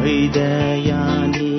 हृदयानि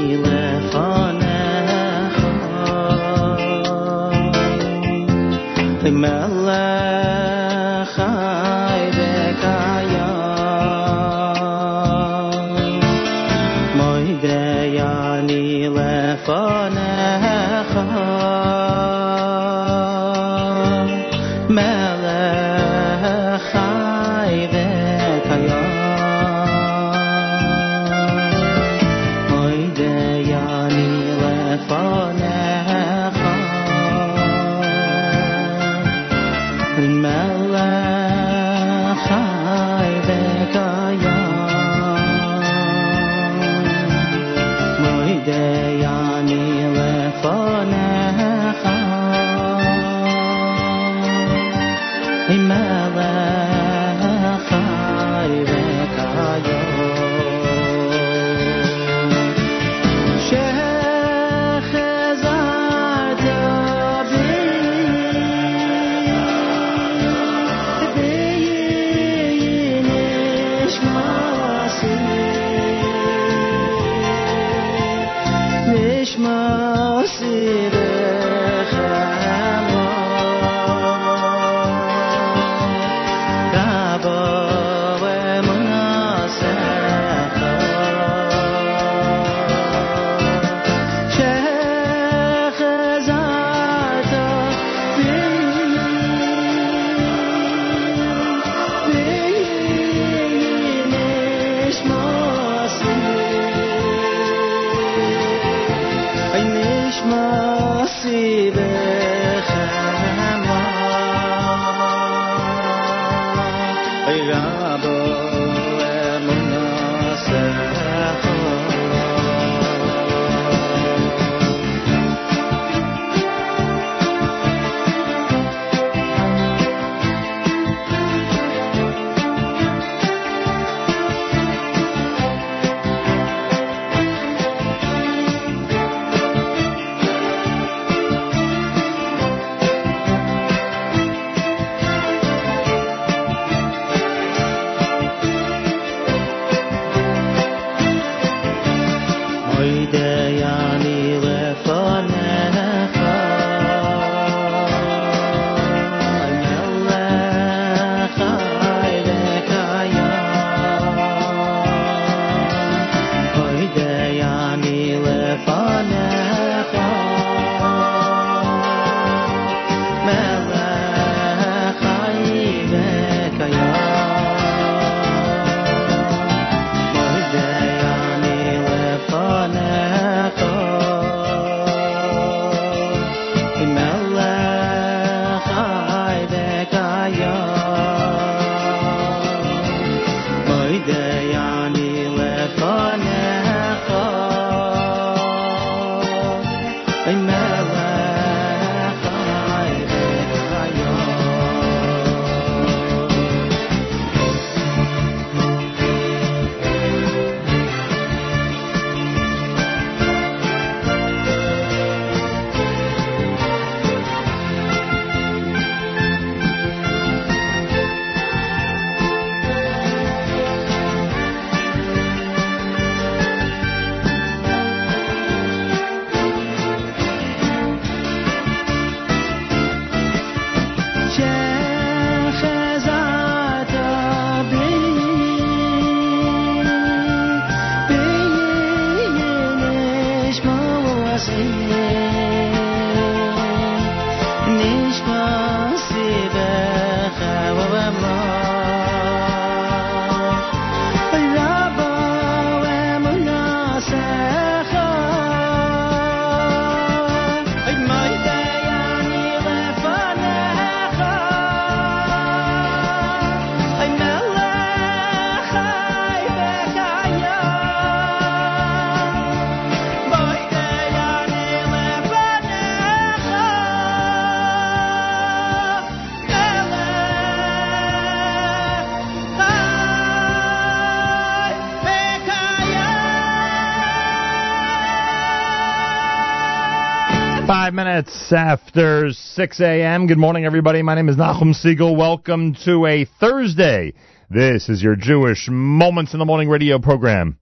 It's after 6 a.m. Good morning, everybody. My name is Nachum Segal. Welcome to a Thursday. This is your Jewish Moments in the Morning radio program.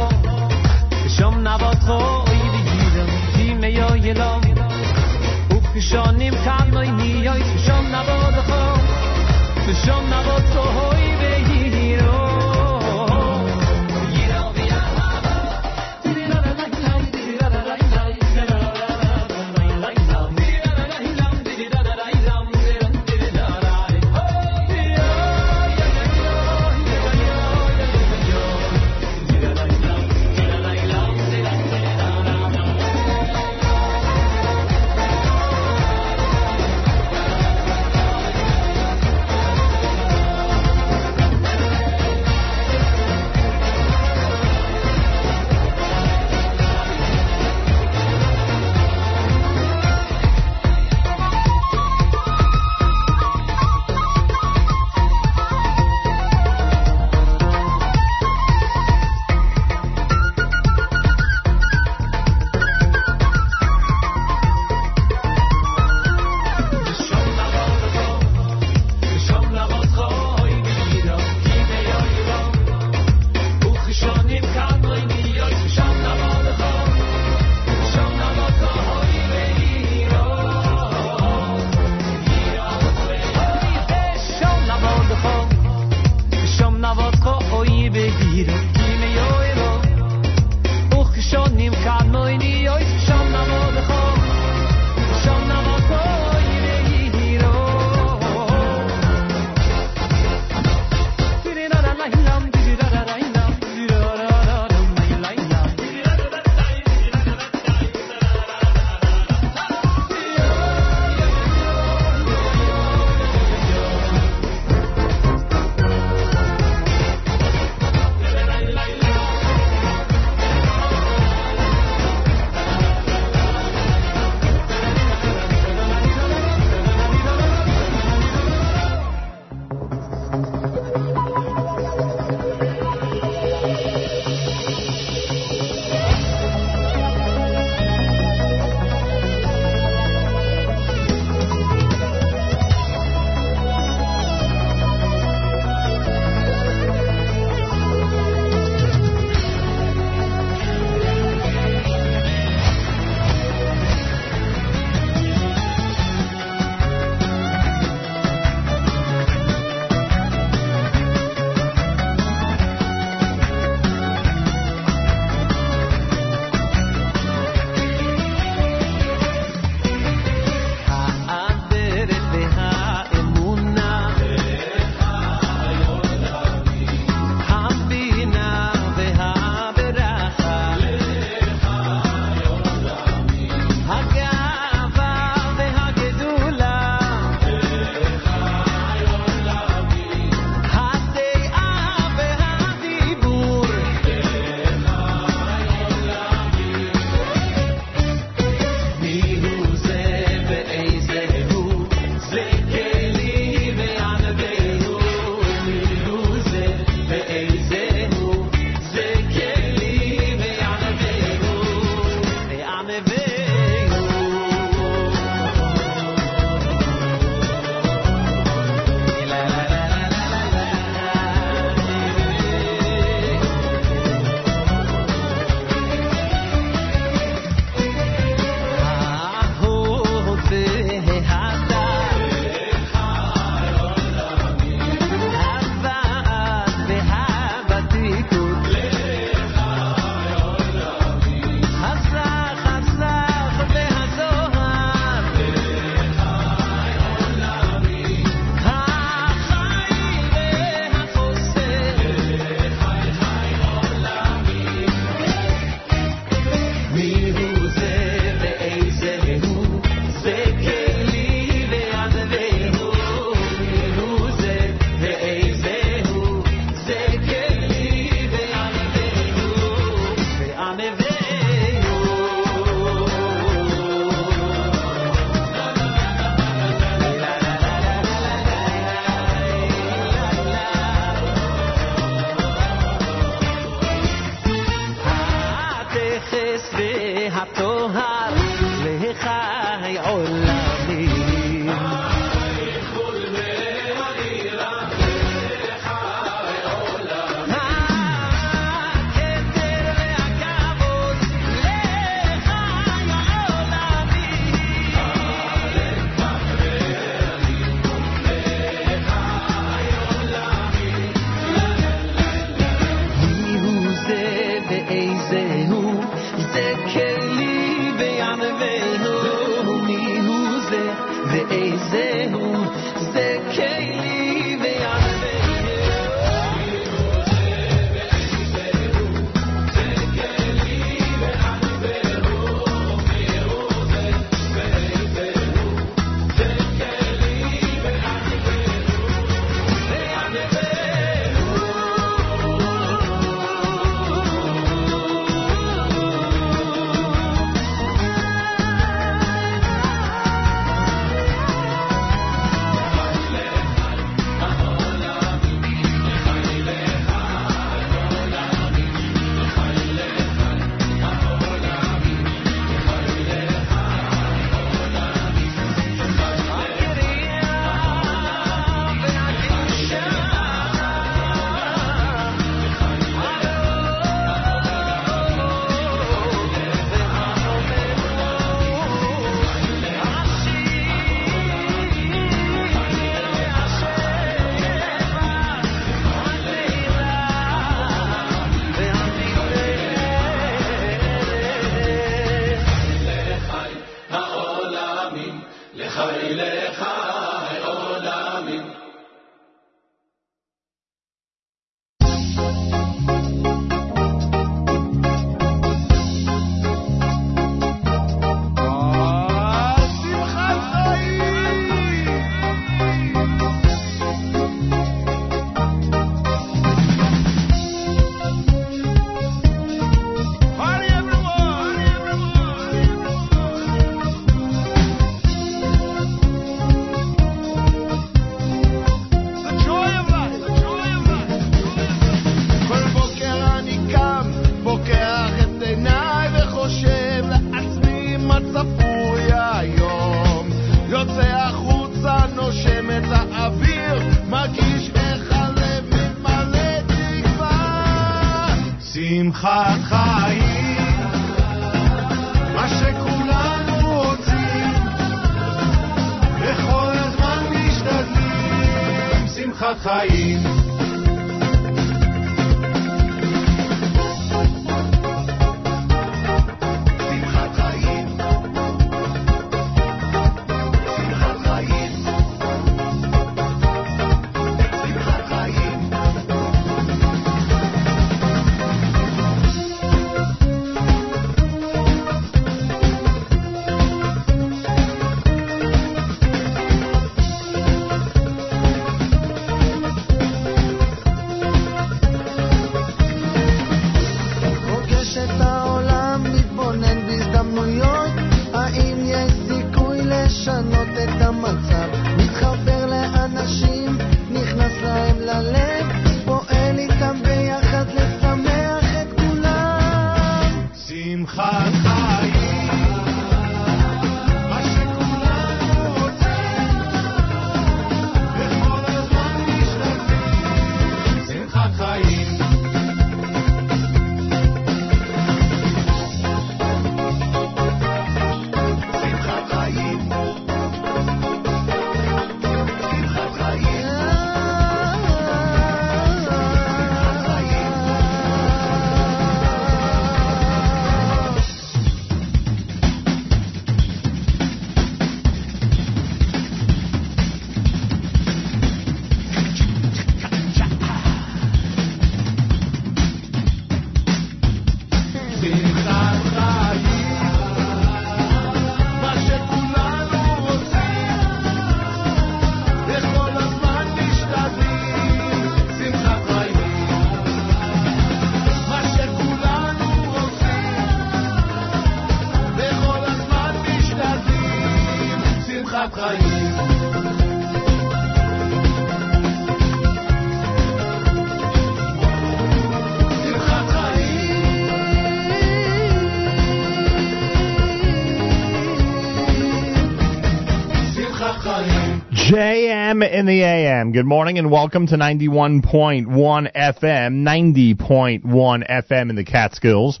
In the AM. Good morning and welcome to 91.1 FM, 90.1 FM in the Catskills,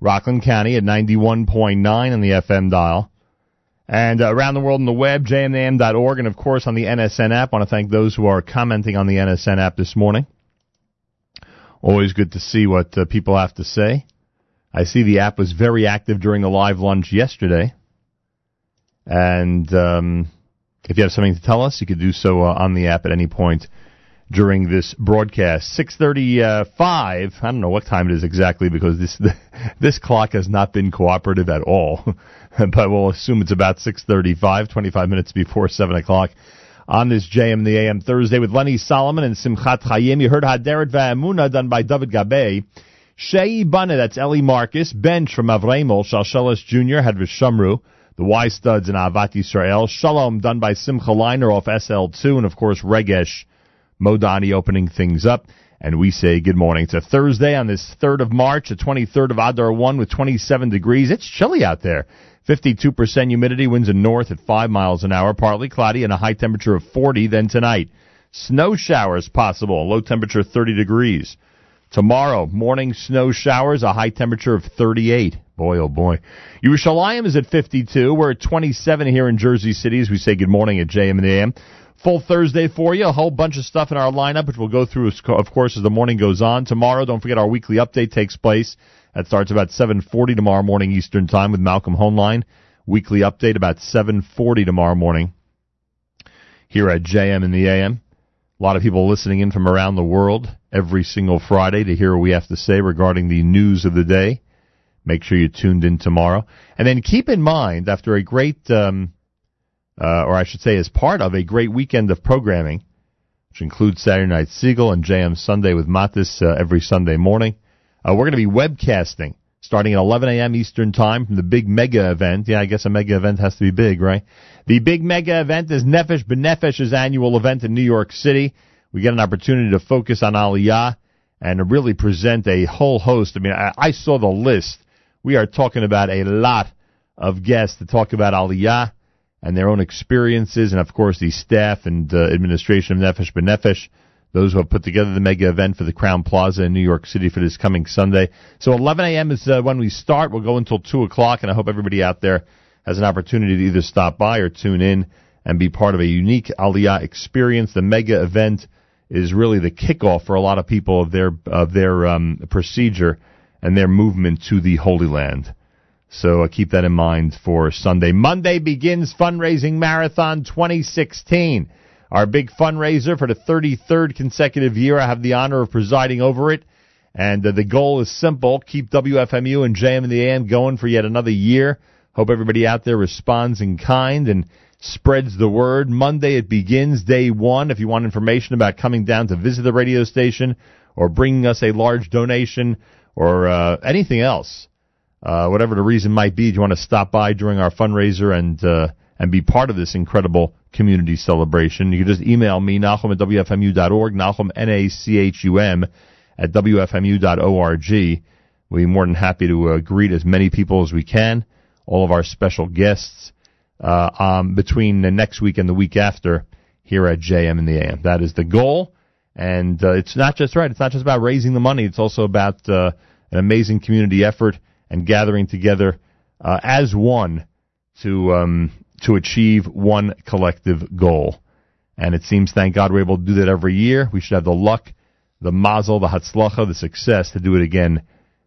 Rockland County at 91.9 on the FM dial. And uh, around the world on the web, jmam.org, and of course on the NSN app. I want to thank those who are commenting on the NSN app this morning. Always good to see what uh, people have to say. I see the app was very active during the live lunch yesterday. And um, if you have something to tell us, you could do so uh, on the app at any point during this broadcast. 6:35. I don't know what time it is exactly because this this clock has not been cooperative at all. but we'll assume it's about 6:35, 25 minutes before 7 o'clock. On this JM the AM Thursday with Lenny Solomon and Simchat Chayim. You heard Haderet Va'amuna done by David Gabe. Shei Bana, that's Ellie Marcus. Bench from Avremel. Shalshelis Jr. had Vishamru. The Y Studs in Avat Yisrael. Shalom done by Simcha Leiner off SL2. And of course, Regesh Modani opening things up. And we say good morning. It's a Thursday on this 3rd of March, the 23rd of Adar 1 with 27 degrees. It's chilly out there. 52% humidity, winds in north at 5 miles an hour, partly cloudy and a high temperature of 40 then tonight. Snow showers possible, low temperature 30 degrees. Tomorrow, morning snow showers, a high temperature of 38. Boy, oh boy. Yerushalayim is at 52. We're at 27 here in Jersey City as we say good morning at JM and AM. Full Thursday for you. A whole bunch of stuff in our lineup, which we'll go through, of course, as the morning goes on. Tomorrow, don't forget our weekly update takes place. That starts about 7.40 tomorrow morning Eastern Time with Malcolm Hoenlein. Weekly update about 7.40 tomorrow morning here at JM and the AM. A lot of people listening in from around the world every single Friday to hear what we have to say regarding the news of the day. Make sure you tuned in tomorrow. And then keep in mind, after a great, um, uh, or I should say as part of a great weekend of programming, which includes Saturday Night Segal and JM Sunday with Matis uh, every Sunday morning, uh, we're going to be webcasting starting at 11 a.m. Eastern Time from the big mega event. Yeah, I guess a mega event has to be big, right? The big mega event is Nefesh B'Nefesh's annual event in New York City. We get an opportunity to focus on Aliyah and really present a whole host. I mean, I, I saw the list. We are talking about a lot of guests to talk about Aliyah and their own experiences, and of course the staff and uh, administration of Nefesh B'Nefesh, those who have put together the mega event for the Crowne Plaza in New York City for this coming Sunday. So 11 a.m. is uh, when we start. We'll go until 2 o'clock, and I hope everybody out there has an opportunity to either stop by or tune in and be part of a unique Aliyah experience. The mega event is really the kickoff for a lot of people of their of their um, procedure and their movement to the Holy Land. So uh, keep that in mind for Sunday. Monday begins fundraising marathon 2016. Our big fundraiser for the 33rd consecutive year. I have the honor of presiding over it. And uh, the goal is simple. Keep WFMU and JM and the AM going for yet another year. Hope everybody out there responds in kind and spreads the word. Monday it begins, day one. If you want information about coming down to visit the radio station or bringing us a large donation or uh, anything else, uh, whatever the reason might be, you want to stop by during our fundraiser and uh, and be part of this incredible community celebration, you can just email me, Nachum at WFMU.org, Nachum, N-A-C-H-U-M, at WFMU.org. We'll be more than happy to uh, greet as many people as we can, all of our special guests, uh, um, between the next week and the week after here at JM in the AM. That is the goal. And uh, it's not just right. It's not just about raising the money. It's also about uh, an amazing community effort and gathering together uh, as one to um, to achieve one collective goal. And it seems, thank God, we're able to do that every year. We should have the luck, the mazel, the hatzlacha, the success to do it again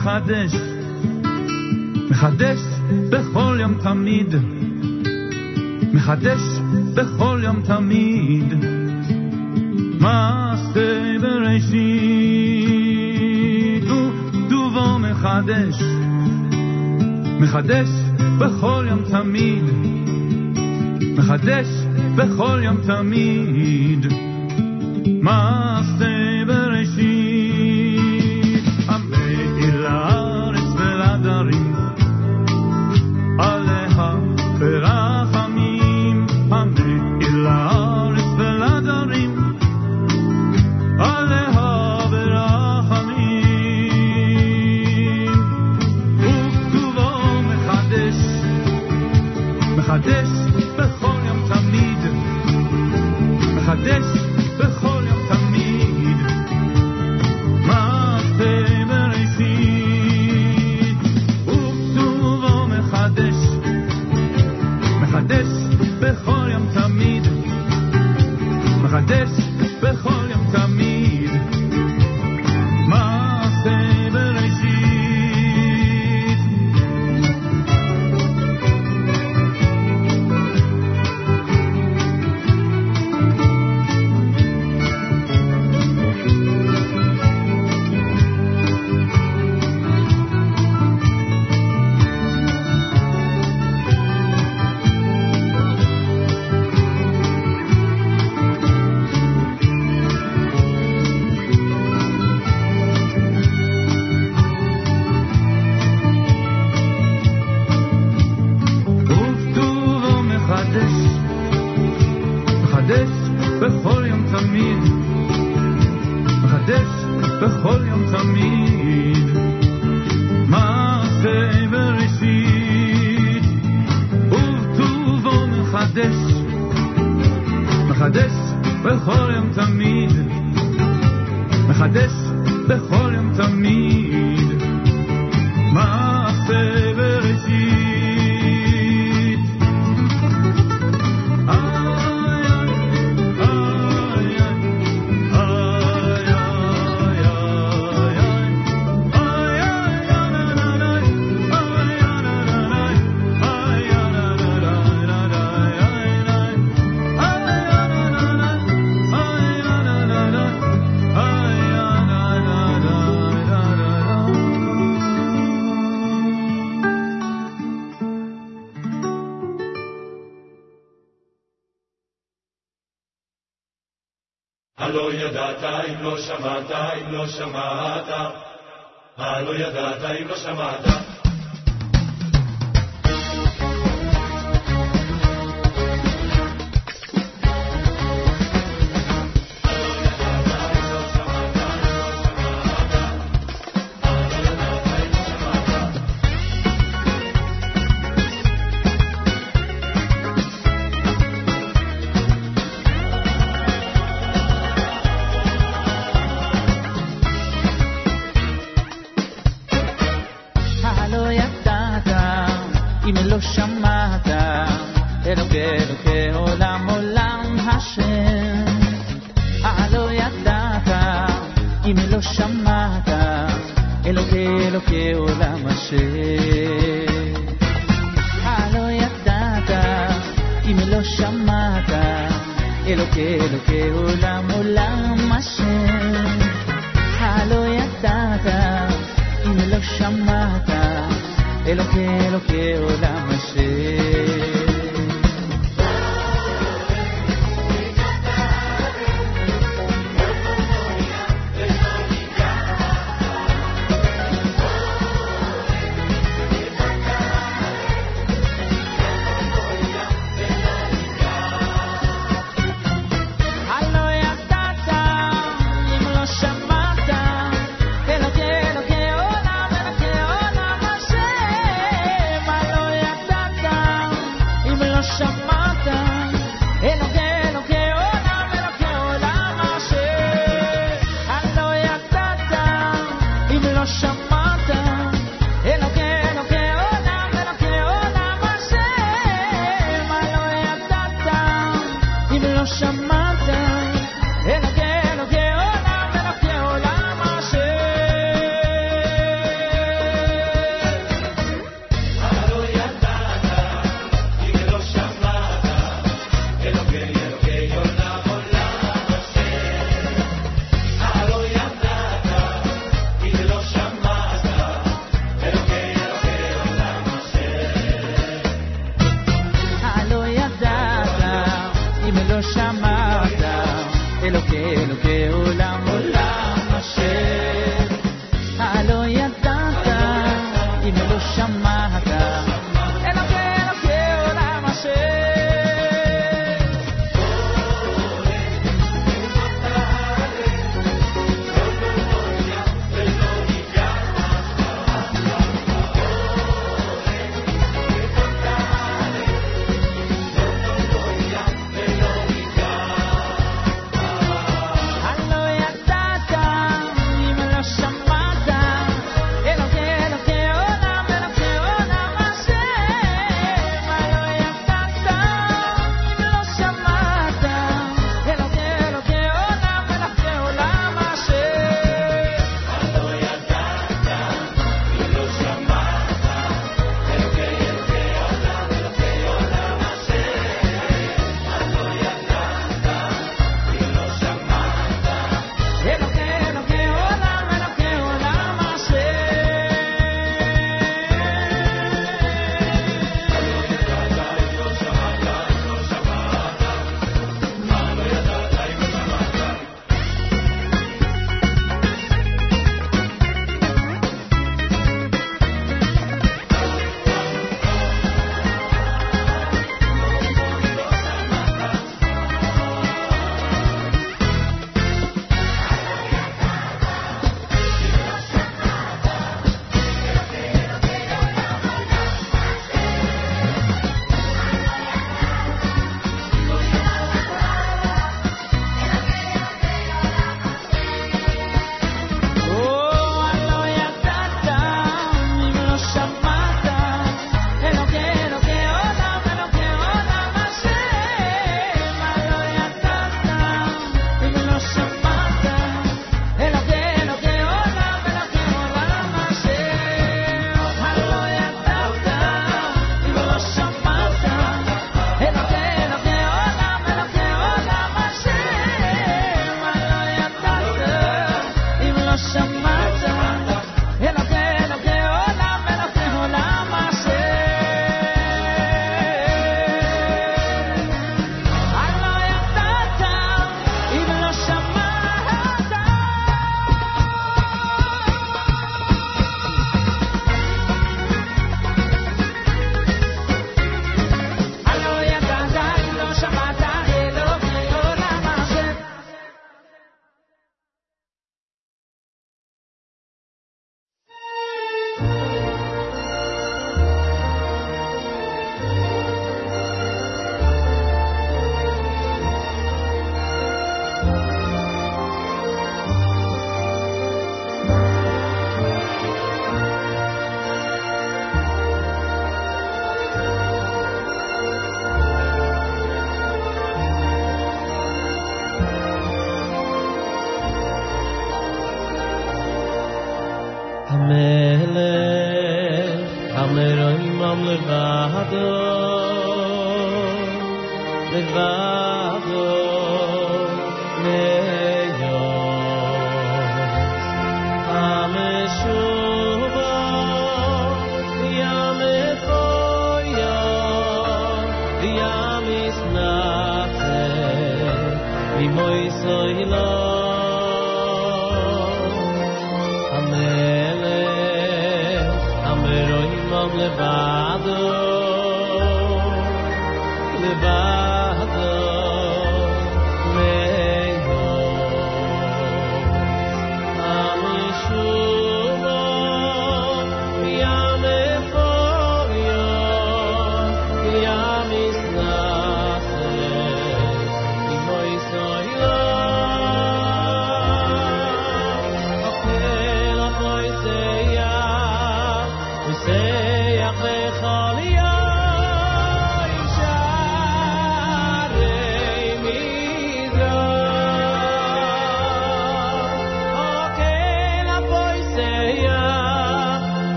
מחדש, מחדש בכל יום תמיד, מחדש בכל יום תמיד, מעשה בראשית וטובו מחדש, מחדש בכל יום תמיד, מחדש בכל יום תמיד, מעשה Shema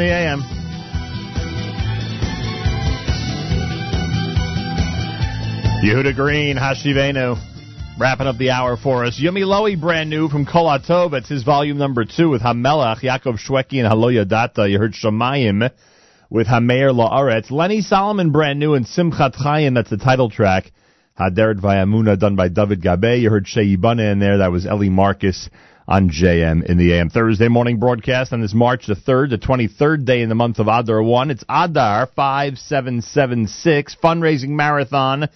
in the AM. Yehuda Green, Hashivenu, wrapping up the hour for us. Yumi Lowy, brand new from Kolatov. It's his volume number two with Hamelach, Yaakov Shwekey, and Haloya Data. You heard Shamayim with Hameir La'aretz. Lenny Solomon, brand new, and Simchat Chaim. That's the title track. Haderet Vayamuna, done by David Gabe. You heard Shei in there. That was Eli Marcus on JM in the AM. Thursday morning broadcast on this March the 3rd, the 23rd day in the month of Adar 1. It's Adar 5776 fundraising marathon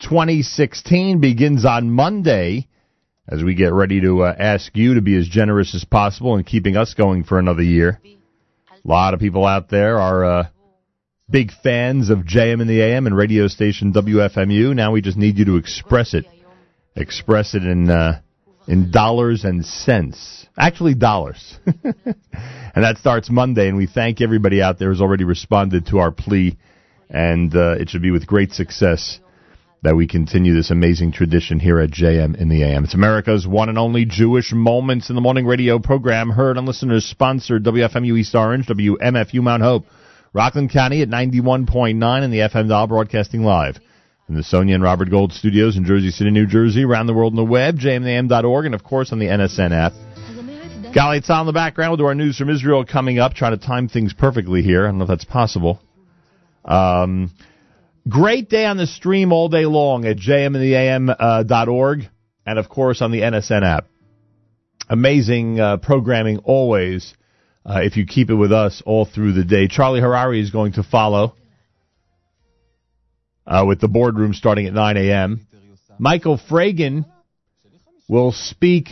2016 begins on Monday as we get ready to uh, ask you to be as generous as possible in keeping us going for another year. A lot of people out there are uh, big fans of JM in the AM and radio station WFMU. Now we just need you to express it. Express it in uh, in dollars and cents. Actually, dollars. and that starts Monday, and we thank everybody out there who's already responded to our plea, and uh, it should be with great success that we continue this amazing tradition here at JM in the AM. It's America's one and only Jewish Moments in the Morning radio program, heard on listeners sponsored WFMU East Orange, WMFU Mount Hope, Rockland County at 91.9 and the FM dial broadcasting live. In the Sonia and Robert Gold studios in Jersey City, New Jersey, around the world on the web, jmam.org, and of course on the NSN app. Gali Tzal in the background. We'll do our news from Israel coming up. Trying to time things perfectly here. I don't know if that's possible. Um, great day on the stream all day long at jmandtheam.org and, of course, on the NSN app. Amazing uh, programming always uh, if you keep it with us all through the day. Charlie Harary is going to follow uh, with the boardroom starting at 9 a.m. Michael Fragin will speak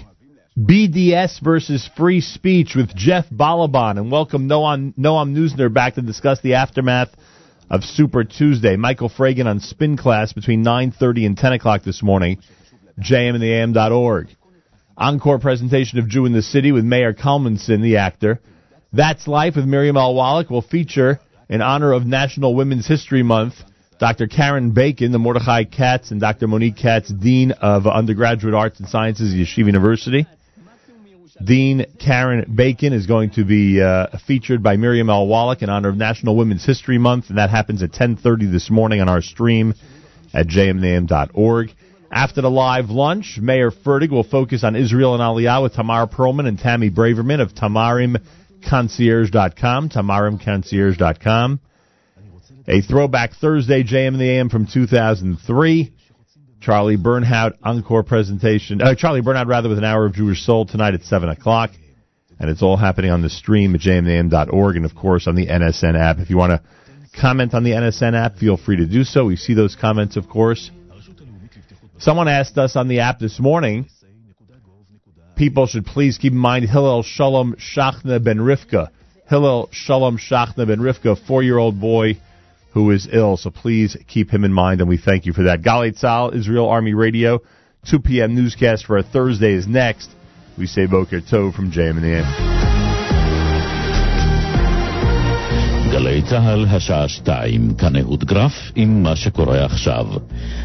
BDS versus free speech with Jeff Balaban and welcome Noam, Noam Neusner back to discuss the aftermath of Super Tuesday. Michael Fragin on Spin Class between 9.30 and 10 o'clock this morning, jmandtheam.org. Encore presentation of Jew in the City with Mayor Kalmanson, the actor. That's Life with Miriam L. Wallach will feature, in honor of National Women's History Month, Dr. Karen Bacon, the Mordechai Katz, and Dr. Monique Katz, Dean of Undergraduate Arts and Sciences at Yeshiva University. Dean Karen Bacon is going to be uh, featured by Miriam L. Wallach in honor of National Women's History Month, and that happens at 10.30 this morning on our stream at jmintheam.org. After the live lunch, Mayor Fertig will focus on Israel and Aliyah with Tamar Perlman and Tammy Braverman of TamarimConcierge.com, TamarimConcierge.com. A throwback Thursday JM in the AM from 2003. Charlie Bernhaut encore presentation. Uh, Charlie Bernhaut rather with an hour of Jewish Soul tonight at seven o'clock, and it's all happening on the stream at jmintheam.org and of course on the NSN app. If you want to comment on the NSN app, feel free to do so. We see those comments, of course. Someone asked us on the app this morning. People should please keep in mind Hillel Shalom Shachna Ben Rivka. Hillel Shalom Shachna Ben Rivka, four-year-old boy who is ill. So please keep him in mind, and we thank you for that. Galei Tzahal, Israel Army Radio, 2 p.m. newscast for a Thursday is next. We say Boker Tov from JM and the גלי צה"ל, השעה שתיים, כאן אהוד גרף עם מה שקורה עכשיו.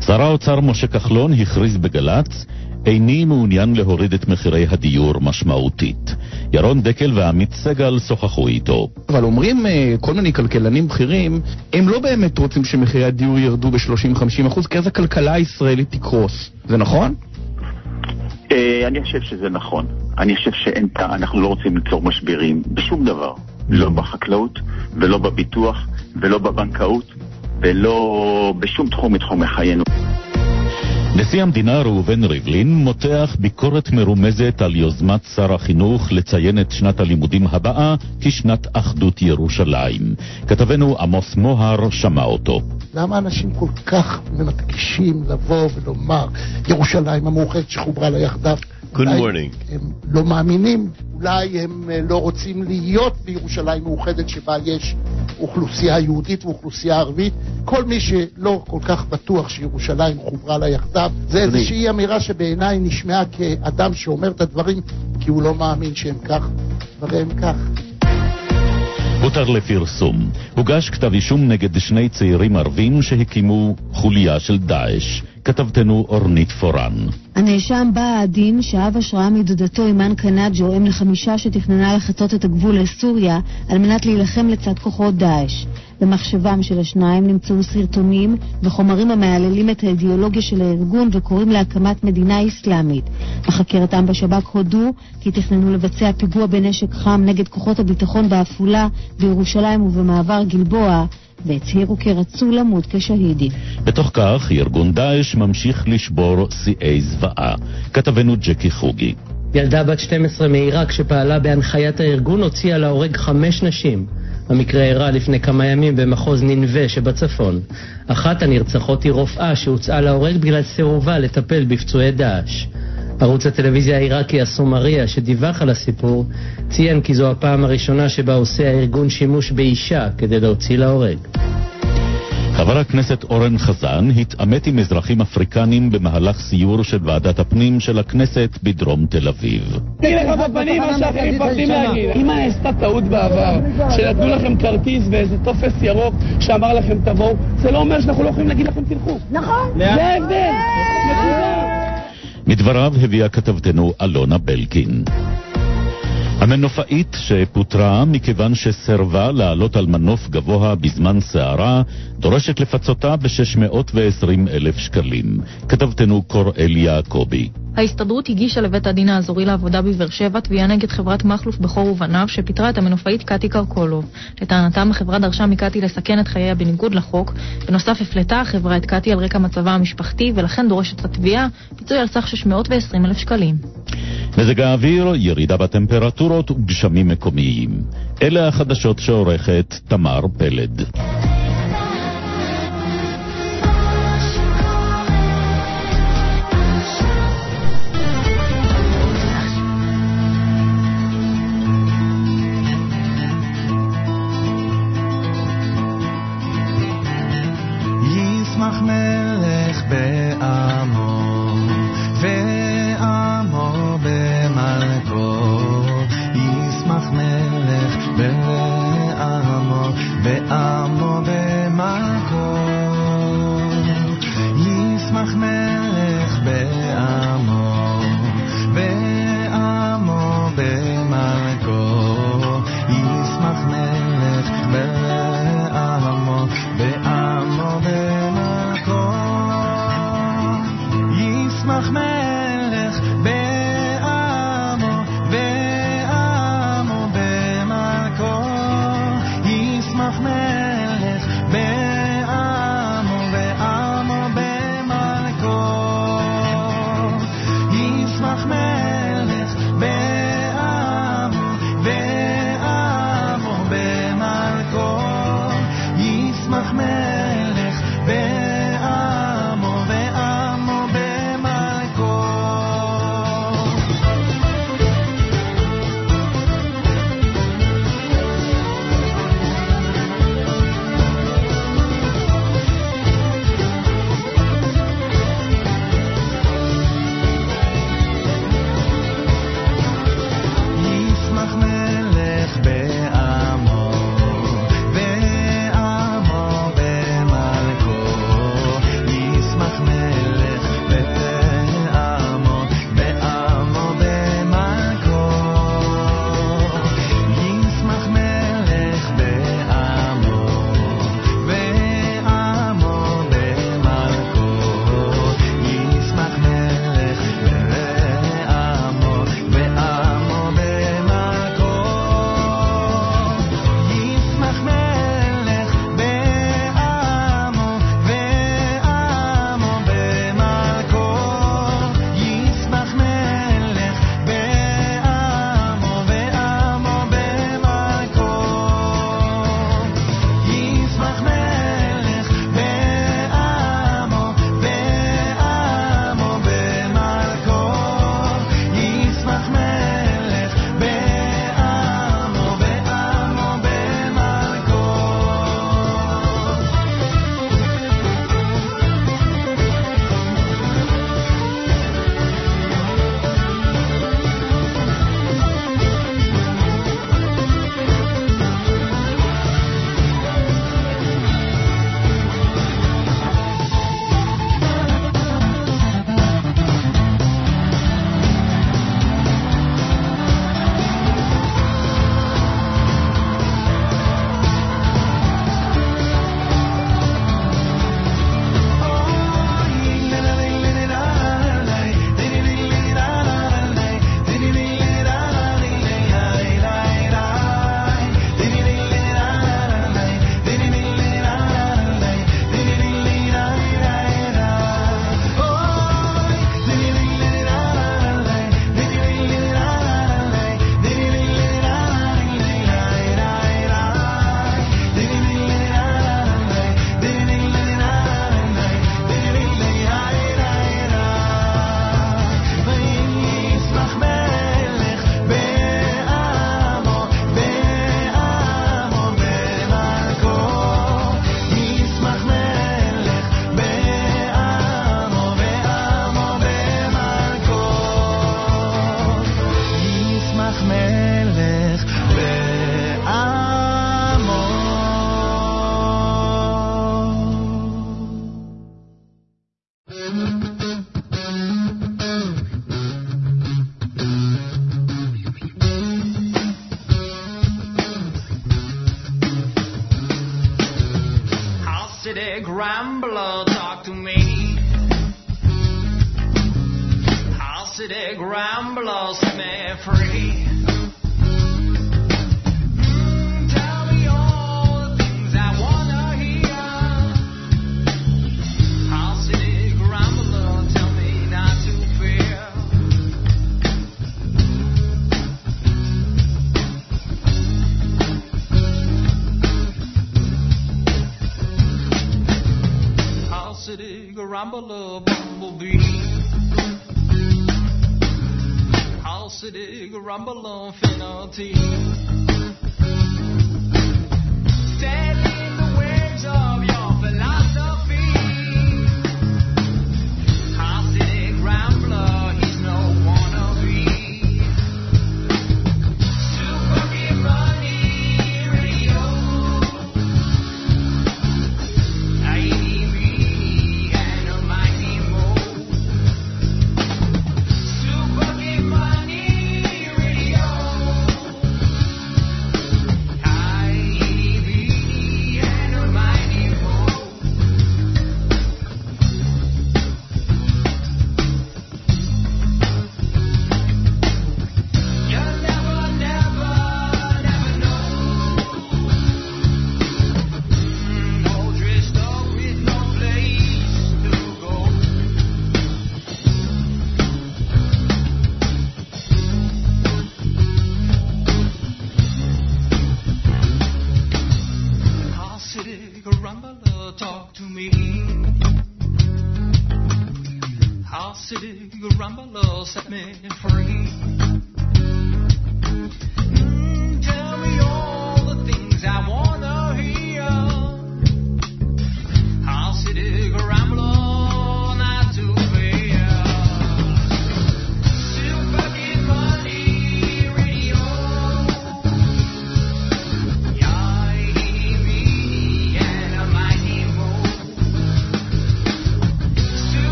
שר האוצר משה כחלון הכריז בגל"צ איני מעוניין להוריד את מחירי הדיור משמעותית. ירון דקל ועמית סגל שוחחו איתו. אבל אומרים אה, כל מיני כלכלנים בכירים, הם לא באמת רוצים שמחירי הדיור ירדו ב-30-50% כי אז הכלכלה הישראלית תקרוס. זה נכון? אה, אני חושב שזה נכון. אני חושב שאנחנו לא רוצים ליצור משברים בשום דבר. לא בחקלאות, ולא בביטוח, ולא בבנקאות, ולא בשום תחום מתחומי חיינו. נשיא המדינה ראובן ריבלין מותח ביקורת מרומזת על יוזמת שר החינוך לציין את שנת הלימודים הבאה כשנת אחדות ירושלים. כתבנו עמוס מוהר שמע אותו. למה אנשים כל כך מתקישים לבוא ולומר ירושלים המאוחדת שחוברה לה יחדיו? Good morning. הם לא מאמינים, אולי הם אה, לא רוצים להיות בירושלים מאוחדת שבה יש אוכלוסייה יהודית ואוכלוסייה ערבית. כל מי שלא כל כך בטוח שירושלים חוברה לה יחדיו, זה איזושהי אמירה שבעיניי נשמעה כאדם שאומר את הדברים כי הוא לא מאמין שהם כך, דבריהם כך. הותר לפרסום. הוגש כתב אישום נגד שני צעירים ערבים שהקימו חוליה של דאעש. כתבתנו אורנית פורן. הנאשם בא הדין שאב השראה מדודתו אימן קנג'ו, אם לחמישה שתכננה לחצות את הגבול לסוריה על מנת להילחם לצד כוחות דאעש. במחשבם של השניים נמצאו סרטונים וחומרים המהללים את האידיאולוגיה של הארגון וקוראים להקמת מדינה אסלאמית. בחקירתם בשב"כ הודו כי תכננו לבצע פיגוע בנשק חם נגד כוחות הביטחון בעפולה, בירושלים ובמעבר גלבוע, והצהירו כי רצו למות כשהידים. בתוך כך, ארגון דאעש ממשיך לשבור שיאי זוועה. כתבנו ג'קי חוגי. ילדה בת 12 מעיראק שפעלה בהנחיית הארגון הוציאה להורג חמש נשים. המקרה אירע לפני כמה ימים במחוז ננבה שבצפון. אחת הנרצחות היא רופאה שהוצאה להורג בגלל סירובה לטפל בפצועי דאעש. ערוץ הטלוויזיה העיראקי הסומריה, שדיווח על הסיפור, ציין כי זו הפעם הראשונה שבה עושה הארגון שימוש באישה כדי להוציא להורג. חבר הכנסת אורן חזן התעמת עם אזרחים אפריקנים במהלך סיור של ועדת הפנים של הכנסת בדרום תל אביב. תגיד לך בפנים מה שאחרים מפחדים להגיד. אם נעשתה טעות בעבר, שנתנו לכם כרטיס ואיזה טופס ירוק שאמר לכם תבואו, זה לא אומר שאנחנו לא יכולים להגיד לכם תלכו. נכון. זה ההבדל. מדבריו הביאה כתבתנו אלונה בלקין. המנופאית שפוטרה מכיוון שסרבה לעלות על מנוף גבוה בזמן סערה, דורשת לפצותה ב-620 אלף שקלים. כתבתנו קוראל יעקבי. ההסתדרות הגישה לבית הדין האזורי לעבודה בבאר שבע תביעה נגד חברת מכלוף בכור ובניו שפיטרה את המנופאית קטי קרקולוב. לטענתם החברה דרשה מקטי לסכן את חייה בניגוד לחוק. בנוסף הפלטה החברה את קטי על רקע מצבה המשפחתי ולכן דורשת התביעה פיצוי על סך 620 אלף שקלים. מזג האוויר, ירידה בטמפרטורות וגשמים מקומיים. אלה החדשות שעורכת תמר פלד.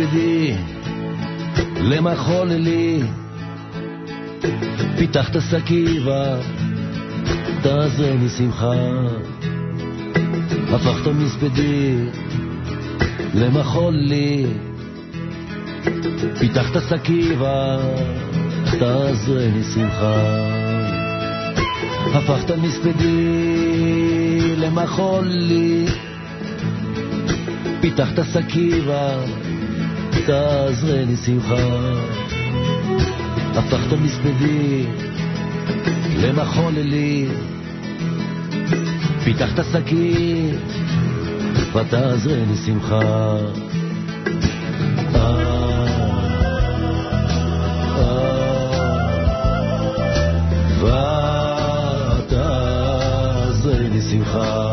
הספדי למחוללי פיתחת סכיבה, תעשה משמחה הפכת מספדי למחול לי. פיתחת סכיבה, תעשה משמחה הפכת מספדי למחול לי. פיתחת סכיבה תעזרני שמחה. הפכת מספדי למחוללי, פיתחת שקית ותעזרני שמחה. אה, אה, אה. ותעזרני שמחה.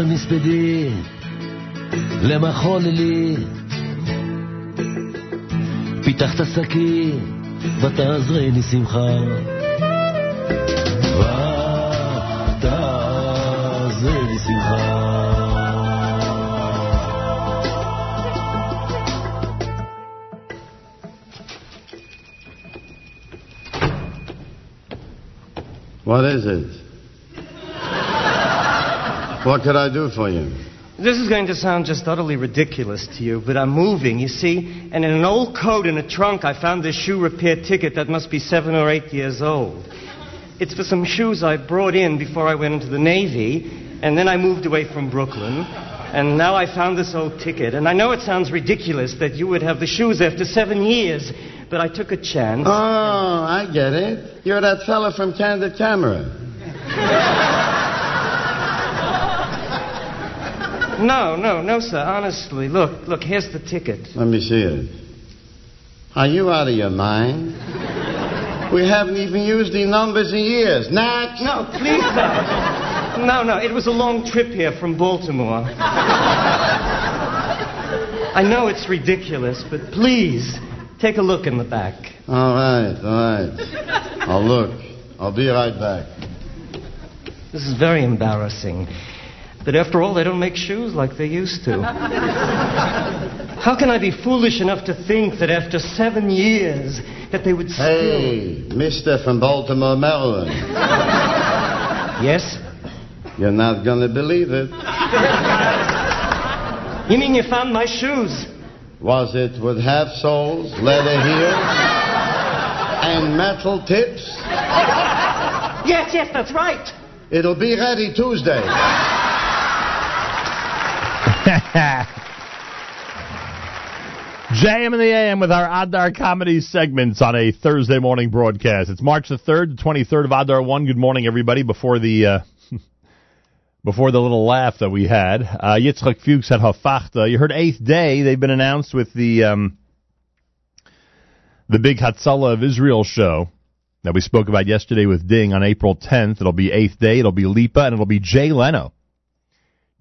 המספדי למחול לי. פיתחת שקים ותעזרני שמחה. What could I do for you? This is going to sound just utterly ridiculous to you, but I'm moving, you see, and in an old coat in a trunk, I found this shoe repair ticket that must be seven or eight years old. It's for some shoes I brought in before I went into the Navy, and then I moved away from Brooklyn, and now I found this old ticket. And I know it sounds ridiculous that you would have the shoes after seven years, but I took a chance. Oh, I get it. You're that fella from Candid Camera. No, no, no, sir, honestly. Look, look, here's the ticket. Let me see it. Are you out of your mind? We haven't even used the numbers in years. Next. No, please, sir. No, no, it was a long trip here from Baltimore. I know it's ridiculous, but please, take a look in the back. All right, all right. I'll look. I'll be right back. This is very embarrassing. But after all, they don't make shoes like they used to. How can I be foolish enough to think that after seven years that they would still... Hey, Mister from Baltimore, Maryland. Yes? You're not gonna believe it. You mean you found my shoes? Was it with half soles, leather heels, and metal tips? Yes, yes, that's right. It'll be ready Tuesday. JM in the AM with our Adar comedy segments on a Thursday morning broadcast. It's March the 3rd, the 23rd of Adar 1. Good morning, everybody. Before the, uh, before the little laugh that we had, uh, Yitzchak Fuchs had Hafachta. You heard Eighth Day. They've been announced with the, um, the big Hatzalah of Israel show that we spoke about yesterday with Ding on April 10th. It'll be Eighth Day. It'll be Lipa and it'll be Jay Leno.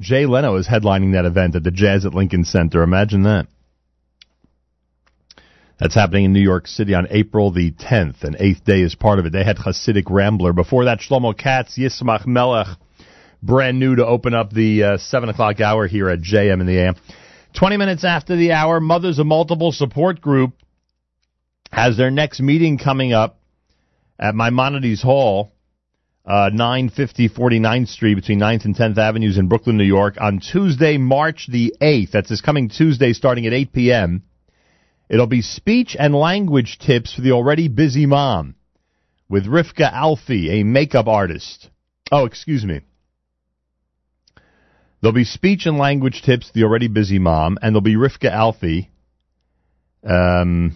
Jay Leno is headlining that event at the Jazz at Lincoln Center. Imagine that. That's happening in New York City on April the 10th, and Eighth Day is part of it. They had Hasidic Rambler. Before that, Shlomo Katz, Yismach Melech, brand new to open up the uh, 7 o'clock hour here at JM in the AM. 20 minutes after the hour, Mothers of Multiple Support Group has their next meeting coming up at Maimonides Hall, uh, 950 49th Street between 9th and 10th Avenues in Brooklyn, New York on Tuesday, March the 8th. That's this coming Tuesday starting at 8 p.m. It'll be speech and language tips for the already busy mom with Rifka Alfie, a makeup artist. Oh, excuse me. There'll be speech and language tips for the already busy mom, and there'll be Rifka Alfie, um,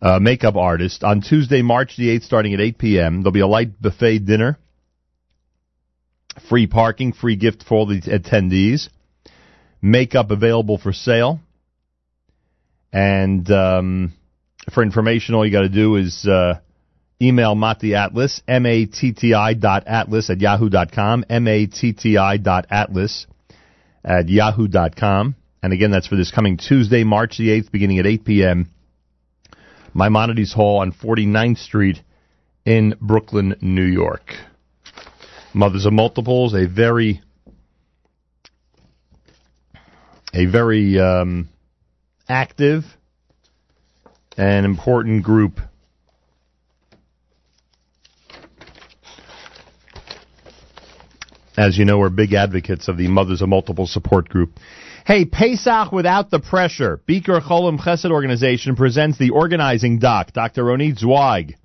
uh, makeup artist on Tuesday, March the 8th, starting at 8 p.m. There'll be a light buffet dinner, free parking, free gift for all the attendees makeup available for sale. And um, for information, all you got to do is uh, email Matti Atlas, M-A-T-T-I dot atlas at yahoo dot com, M-A-T-T-I dot atlas at yahoo dot com. And again, that's for this coming Tuesday, March the 8th, beginning at 8 p.m. Maimonides Hall on 49th Street in Brooklyn, New York. Mothers of Multiples, a very a very um, active and important group. As you know, we're big advocates of the Mothers of Multiple Support Group. Hey, Pesach without the pressure. Bikur Cholim Chesed Organization presents the organizing doc, Dr. Ronit Zweig,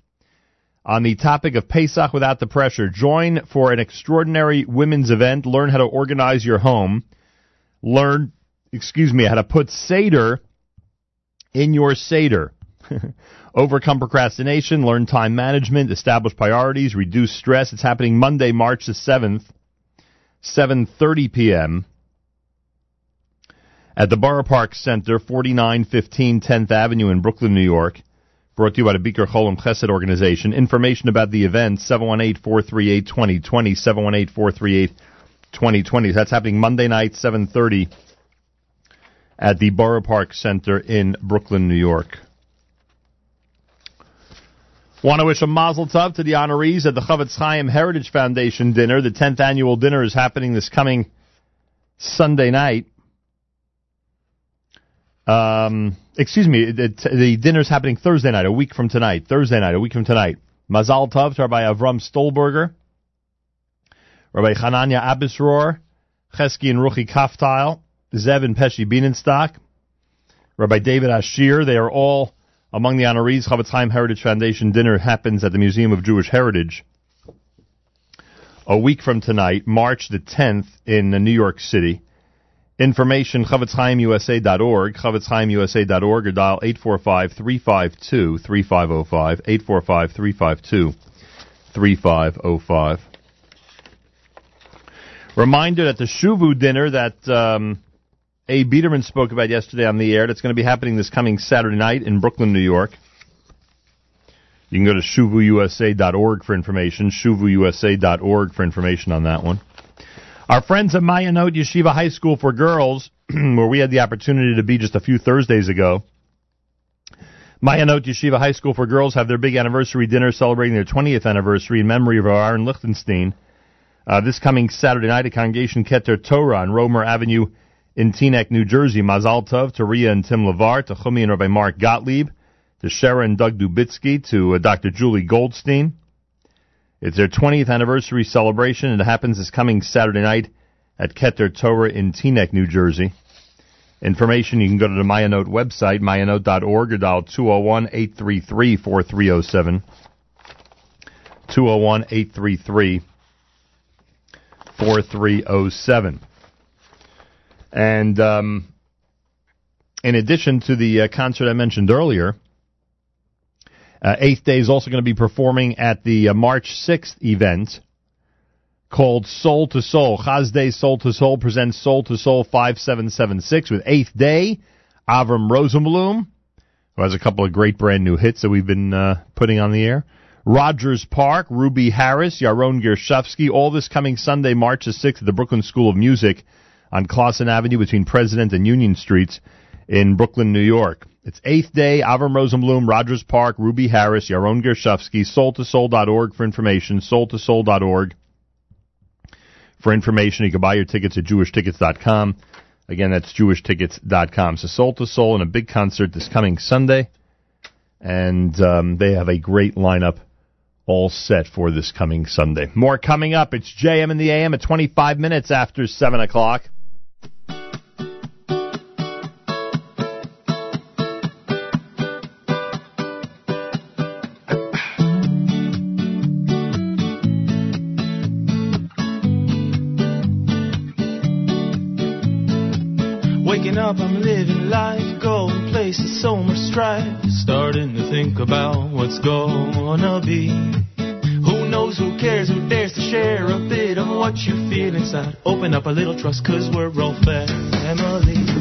on the topic of Pesach without the pressure. Join for an extraordinary women's event. Learn how to organize your home. Learn excuse me, how to put Seder in your Seder. Overcome procrastination, learn time management, establish priorities, reduce stress. It's happening Monday, March the 7th, 7.30 p.m. at the Borough Park Center, 4915 10th Avenue in Brooklyn, New York. Brought to you by the Bikur Cholim Chesed Organization. Information about the event, 718-438-2020, 718-438-2020. That's happening Monday night, 7.30 at the Borough Park Center in Brooklyn, New York. Want to wish a mazel tov to the honorees at the Chofetz Chaim Heritage Foundation dinner. The 10th annual dinner is happening this coming Sunday night. Um, excuse me, the, the dinner is happening Thursday night, a week from tonight. Thursday night, a week from tonight. Mazal tov to Rabbi Avram Stolberger, Rabbi Hananya Abisror, Chesky and Ruchi Kaftal, Zev and Pesci Bienenstock, Rabbi David Ashir. They are all among the honorees. Chofetz Chaim Heritage Foundation dinner happens at the Museum of Jewish Heritage a week from tonight, March the 10th in New York City. Information, chofetzchaimusa.org, chofetzchaimusa.org, or dial 845-352-3505, 845-352-3505. Reminder that the Shuvu dinner that um, A. Biederman spoke about yesterday on the air, that's going to be happening this coming Saturday night in Brooklyn, New York. You can go to shuvuusa.org for information, shuvuusa.org for information on that one. Our friends at Mayanot Yeshiva High School for Girls, where we had the opportunity to be just a few Thursdays ago. Mayanot Yeshiva High School for Girls have their big anniversary dinner celebrating their 20th anniversary in memory of our Aaron Lichtenstein. Uh, this coming Saturday night at Congregation Keter Torah on Roemer Avenue in Teaneck, New Jersey. Mazal Tov to Ria and Tim Lavar, to Chumi and Rabbi Mark Gottlieb, to Sharon Doug Dubitsky, to uh, Dr. Julie Goldstein. It's their 20th anniversary celebration, and it happens this coming Saturday night at Keter Torah in Teaneck, New Jersey. Information, you can go to the Mayanot website, mayanot.org, or dial 201-833-4307. 201-833 4307. And um, in addition to the uh, concert I mentioned earlier, uh, Eighth Day is also going to be performing at the uh, March 6th event called Soul to Soul. Chaz Day Soul to Soul presents Soul to Soul 5776 with Eighth Day, Avram Rosenblum, who has a couple of great brand new hits that we've been uh, putting on the air. Rogers Park, Ruby Harris, Yaron Gershovsky, all this coming Sunday, March the 6th at the Brooklyn School of Music on Classon Avenue between President and Union Streets in Brooklyn, New York. It's Eighth Day, Avram Rosenblum, Rogers Park, Ruby Harris, Yaron Gershovsky, org for information, soultosoul.org for information. You can buy your tickets at jewishtickets.com. Again, that's jewishtickets.com. So Soul to Soul in a big concert this coming Sunday. And um, they have a great lineup all set for this coming Sunday. More coming up. It's JM in the AM at 25 minutes after 7 o'clock. waking up, I'm living life, going places, so much strife. Starting to think about what's gonna be. Who knows, who cares, who dares to share a bit of what you feel inside? Open up a little trust, cause we're all family.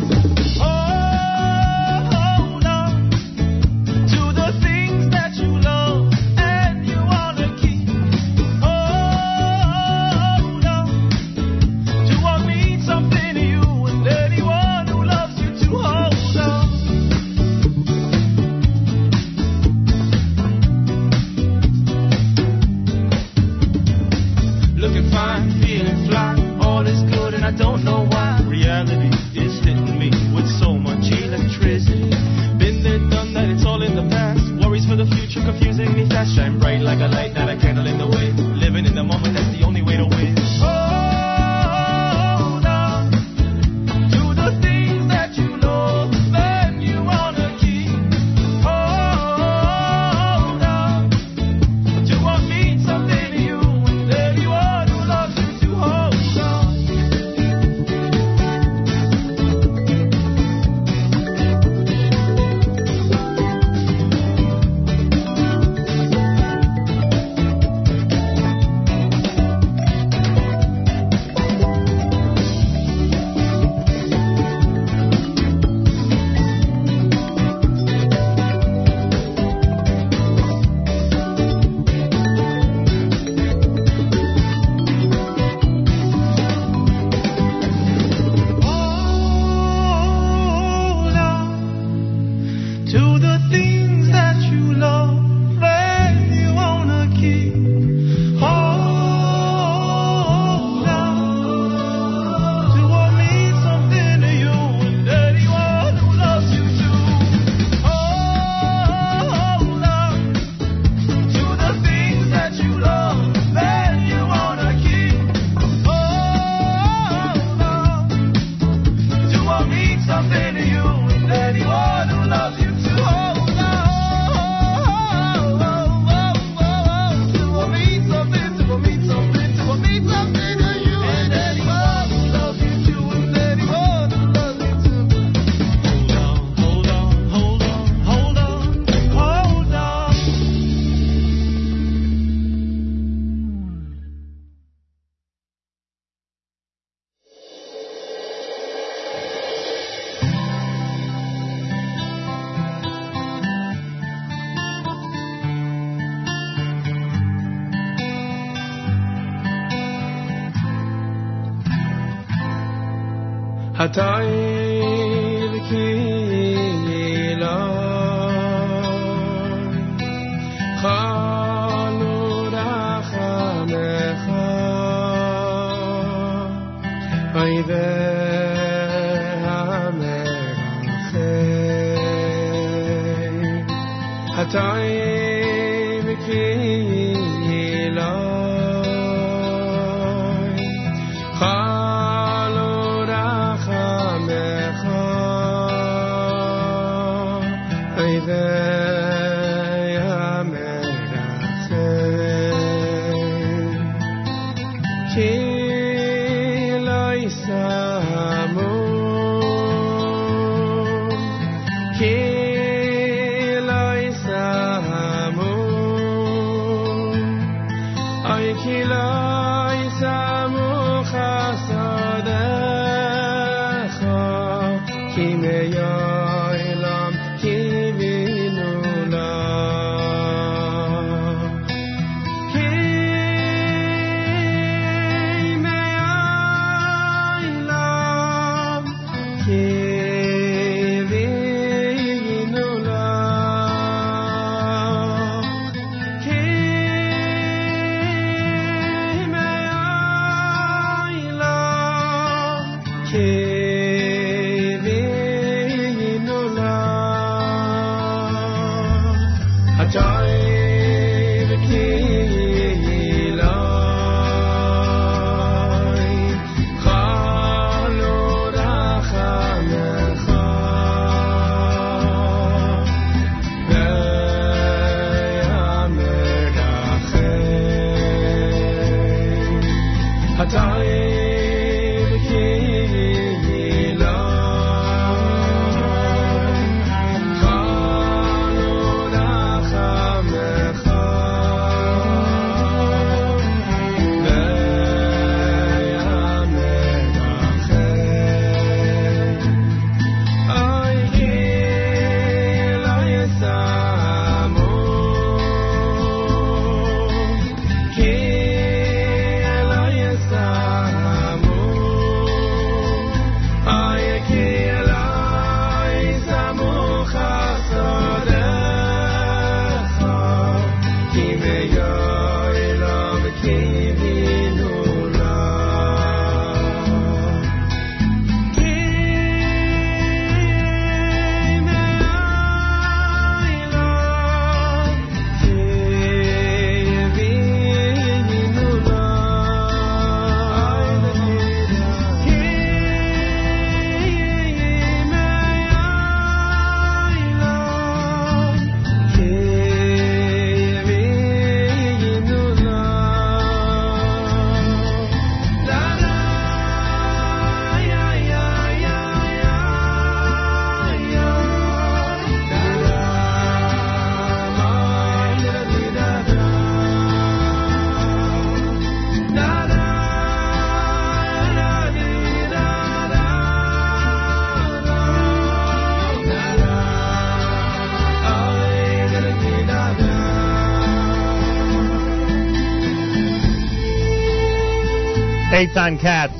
Eitan Katz.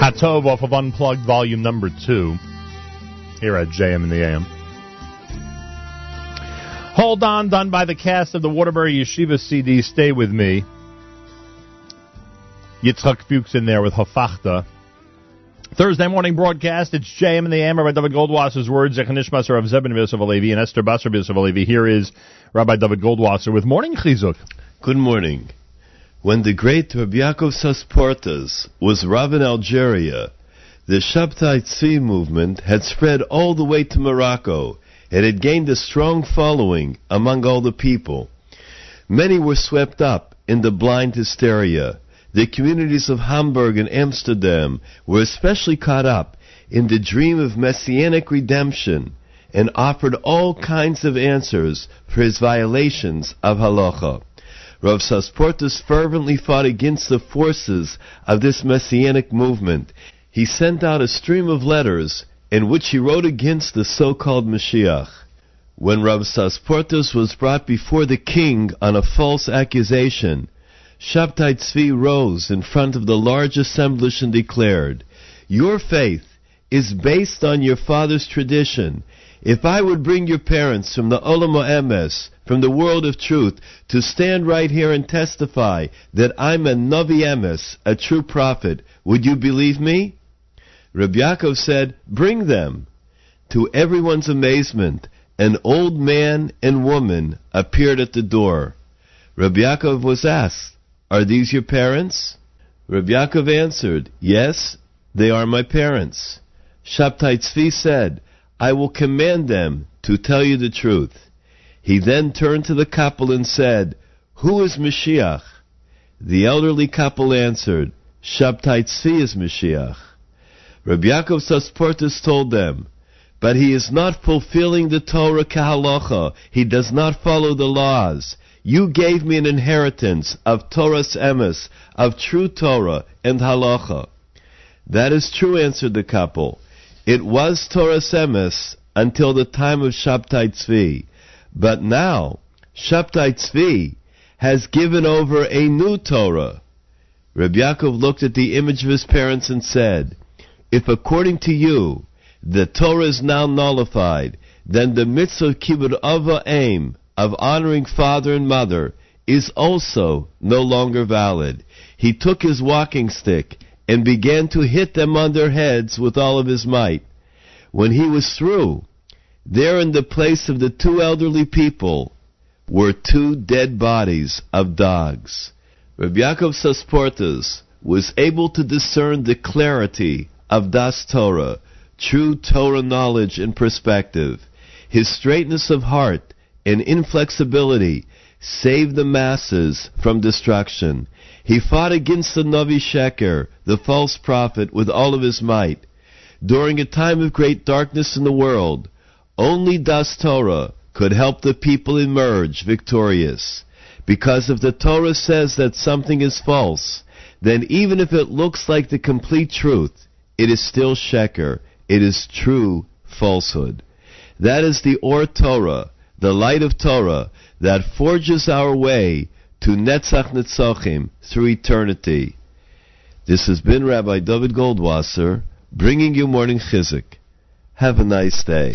Hatov off of Unplugged Volume Number 2 here at JM in the AM. Hold on, done by the cast of the Waterbury Yeshiva CD. Stay with me. Yitzchak Fuchs in there with Hafachta. Thursday morning broadcast. It's JM in the AM. Rabbi Dovid Goldwasser's words. Zechanish Maser of Zebin Yosef and Esther Basar Yosef. Here is Rabbi Dovid Goldwasser with Morning Chizuk. Good morning. When the great Rabbi Yaakov Sasportas was Rav in Algeria, the Shabtai Tzvi movement had spread all the way to Morocco. It had gained a strong following among all the people. Many were swept up in the blind hysteria. The communities of Hamburg and Amsterdam were especially caught up in the dream of messianic redemption and offered all kinds of answers for his violations of halacha. Rav Sasportas fervently fought against the forces of this messianic movement. He sent out a stream of letters in which he wrote against the so-called Mashiach. When Rav Sasportas was brought before the king on a false accusation, Shabtai Tzvi rose in front of the large assemblage and declared, Your faith is based on your father's tradition. If I would bring your parents from the Olam Emes, from the world of truth, to stand right here and testify that I'm a Navi Emes, a true prophet, would you believe me? Rabbi Yaakov said, Bring them. To everyone's amazement, an old man and woman appeared at the door. Rabbi Yaakov was asked, Are these your parents? Rabbi Yaakov answered, Yes, they are my parents. Shabtai Tzvi said, I will command them to tell you the truth. He then turned to the couple and said, Who is Mashiach? The elderly couple answered, Shabtai Tzvi is Mashiach. Rabbi Yaakov Sasportas told them, But he is not fulfilling the Torah kahalacha. He does not follow the laws. You gave me an inheritance of Torah's emes, of true Torah and halacha. That is true, answered the couple. It was Torah's emes until the time of Shabtai Tzvi. But now, Shabtai Tzvi has given over a new Torah. Rabbi Yaakov looked at the image of his parents and said, If according to you, the Torah is now nullified, then the mitzvah of kibbud av va'em, of honoring father and mother, is also no longer valid. He took his walking stick and began to hit them on their heads with all of his might. When he was through, there in the place of the two elderly people were two dead bodies of dogs. Rabbi Yaakov Sasportas was able to discern the clarity of Das Torah, true Torah knowledge and perspective. His straightness of heart and inflexibility saved the masses from destruction. He fought against the Navi Sheker, the false prophet, with all of his might. During a time of great darkness in the world, only Das Torah could help the people emerge victorious. Because if the Torah says that something is false, then even if it looks like the complete truth, it is still sheker. It is true falsehood. That is the Or Torah, the light of Torah, that forges our way to Netzach Netzachim through eternity. This has been Rabbi Dovid Goldwasser bringing you morning chizuk. Have a nice day.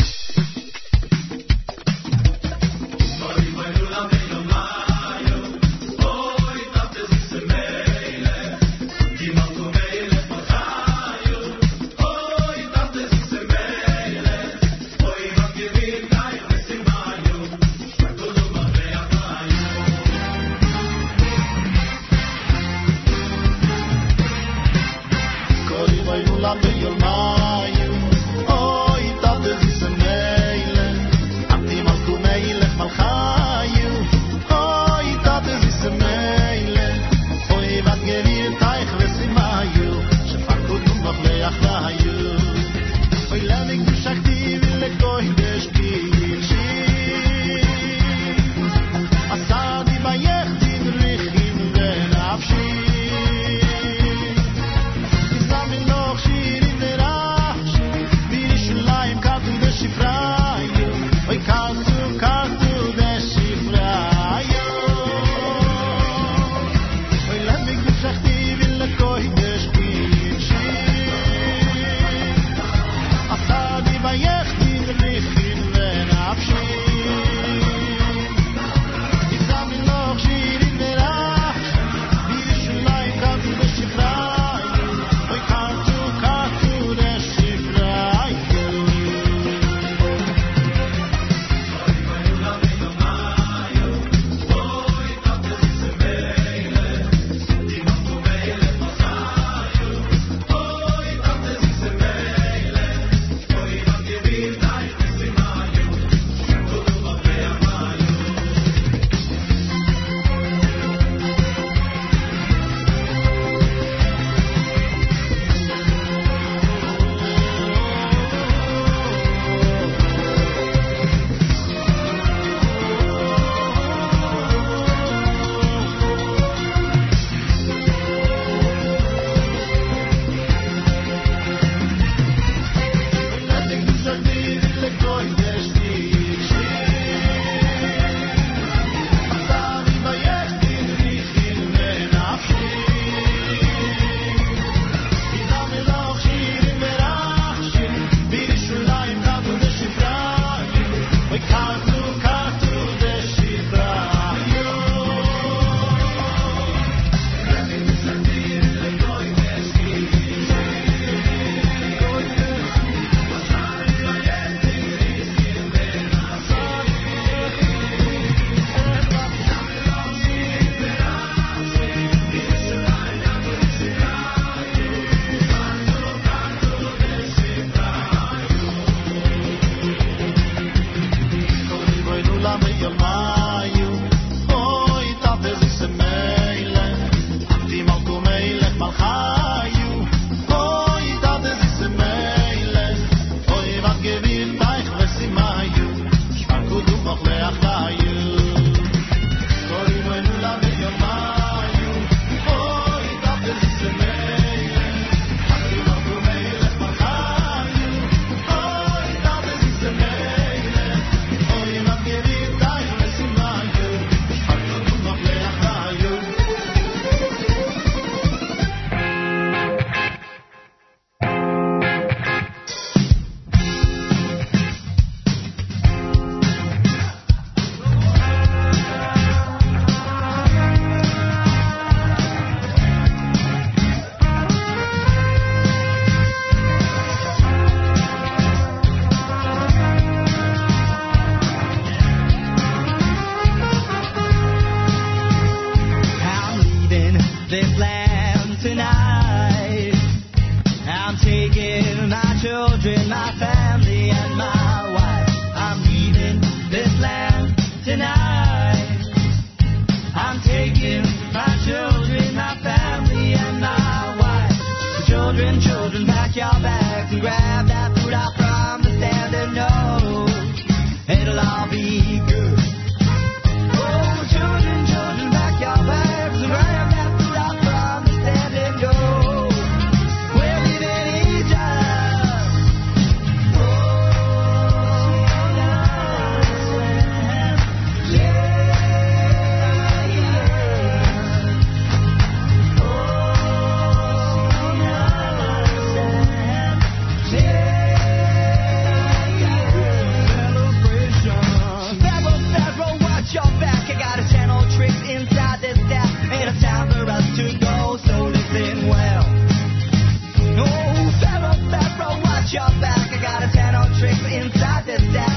tricks inside this death.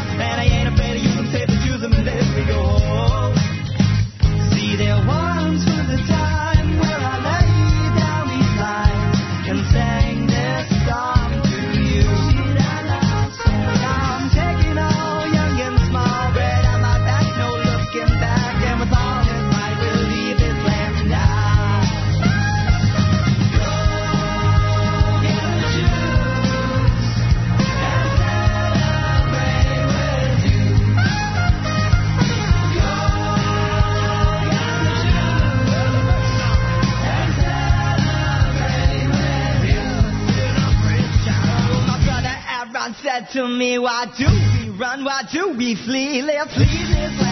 to me, why do we run? Why do we flee? Let's leave this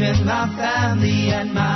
children, my family, and my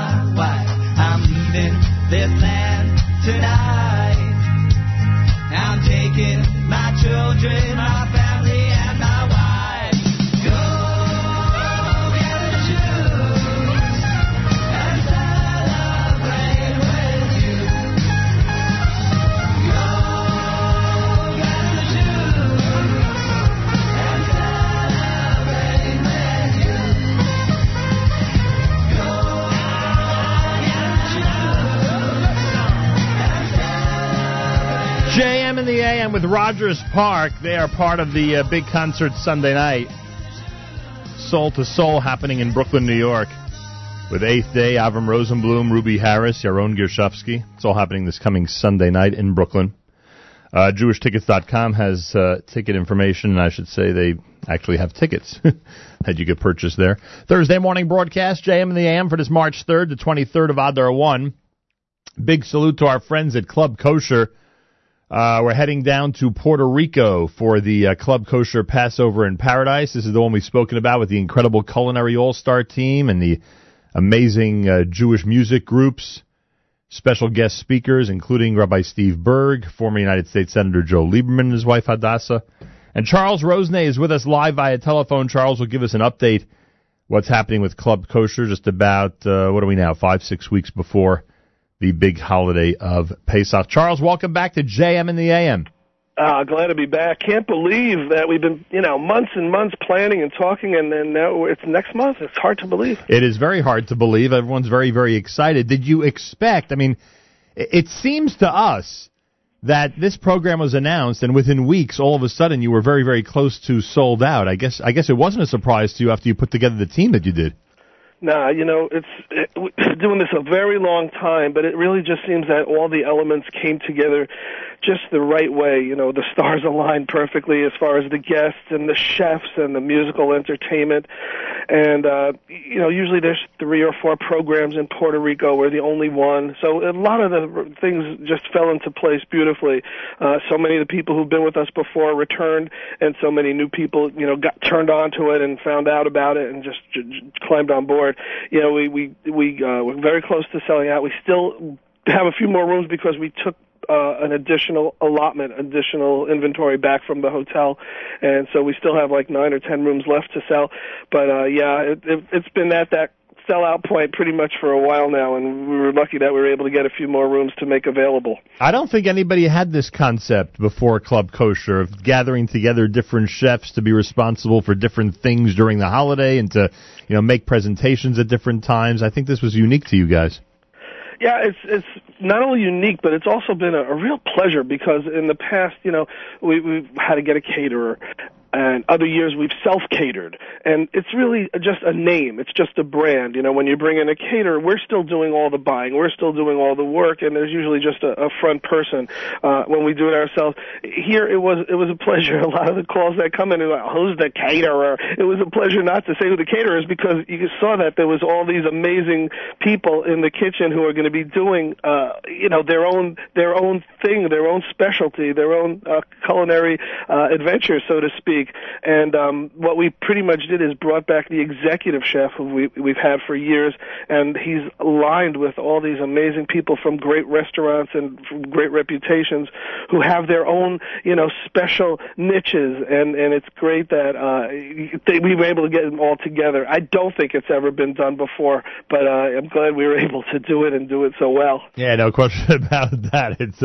Rogers Park. They are part of the uh, big concert Sunday night, Soul to Soul, happening in Brooklyn, New York, with Eighth Day, Avram Rosenblum, Ruby Harris, Yaron Gershovsky. It's all happening this coming Sunday night in Brooklyn. Uh, JewishTickets.com has uh, ticket information, and I should say they actually have tickets that you could purchase there. Thursday morning broadcast, JM in the AM, for this March 3rd to 23rd of Adar 1. Big salute to our friends at Club Kosher uh, we're heading down to Puerto Rico for the uh, Club Kosher Passover in Paradise. This is the one we've spoken about with the incredible culinary all star team and the amazing uh, Jewish music groups. Special guest speakers, including Rabbi Steve Burg, former United States Senator Joe Lieberman and his wife Hadassah. And Charles Rosenay is with us live via telephone. Charles will give us an update what's happening with Club Kosher just about, uh, what are we now, five, six weeks before the big holiday of Pesach. Charles, welcome back to JM in the AM. Uh, glad to be back. Can't believe that we've been, you know, months and months planning and talking, and then now it's next month. It's hard to believe. It is very hard to believe. Everyone's very, very excited. Did you expect? I mean, it it seems to us that this program was announced, and within weeks, all of a sudden, you were very, very close to sold out. I guess, I guess it wasn't a surprise to you after you put together the team that you did. Nah, you know, it's it, doing this a very long time, but it really just seems that all the elements came together just the right way. You know, the stars aligned perfectly as far as the guests and the chefs and the musical entertainment. And uh, you know, usually there's three or four programs in Puerto Rico. We're the only one, so a lot of the things just fell into place beautifully. Uh, so many of the people who've been with us before returned, and so many new people, you know, got turned on to it and found out about it and just j- j- climbed on board. You know, we we we uh, we're very close to selling out. We still have a few more rooms because we took uh, an additional allotment, additional inventory back from the hotel, and so we still have like nine or ten rooms left to sell. But uh, yeah, it, it, it's been at that sellout point pretty much for a while now, and we were lucky that we were able to get a few more rooms to make available. I don't think anybody had this concept before Club Kosher of gathering together different chefs to be responsible for different things during the holiday and to, you know, make presentations at different times. I think this was unique to you guys. Yeah, it's it's not only unique, but it's also been a, a real pleasure because in the past, you know, we we've had to get a caterer, and other years we've self catered, and it's really just a name. It's just a brand. You know, when you bring in a caterer, we're still doing all the buying, we're still doing all the work, and there's usually just a, a front person uh, when we do it ourselves. Here, it was it was a pleasure. A lot of the calls that come in are like, "Who's the caterer?" It was a pleasure not to say who the caterer is because you saw that there was all these amazing people in the kitchen who are going to be doing, uh, you know, their own their own thing, their own specialty, their own uh, culinary uh, adventure, so to speak. And um, what we pretty much did is brought back the executive chef who we, we've had for years, and he's lined with all these amazing people from great restaurants and from great reputations who have their own, you know, special niches. And and it's great that uh, they, we were able to get them all together. I don't think it's ever been done before, but uh, I'm glad we were able to do it and do it so well. Yeah, no question about that. It's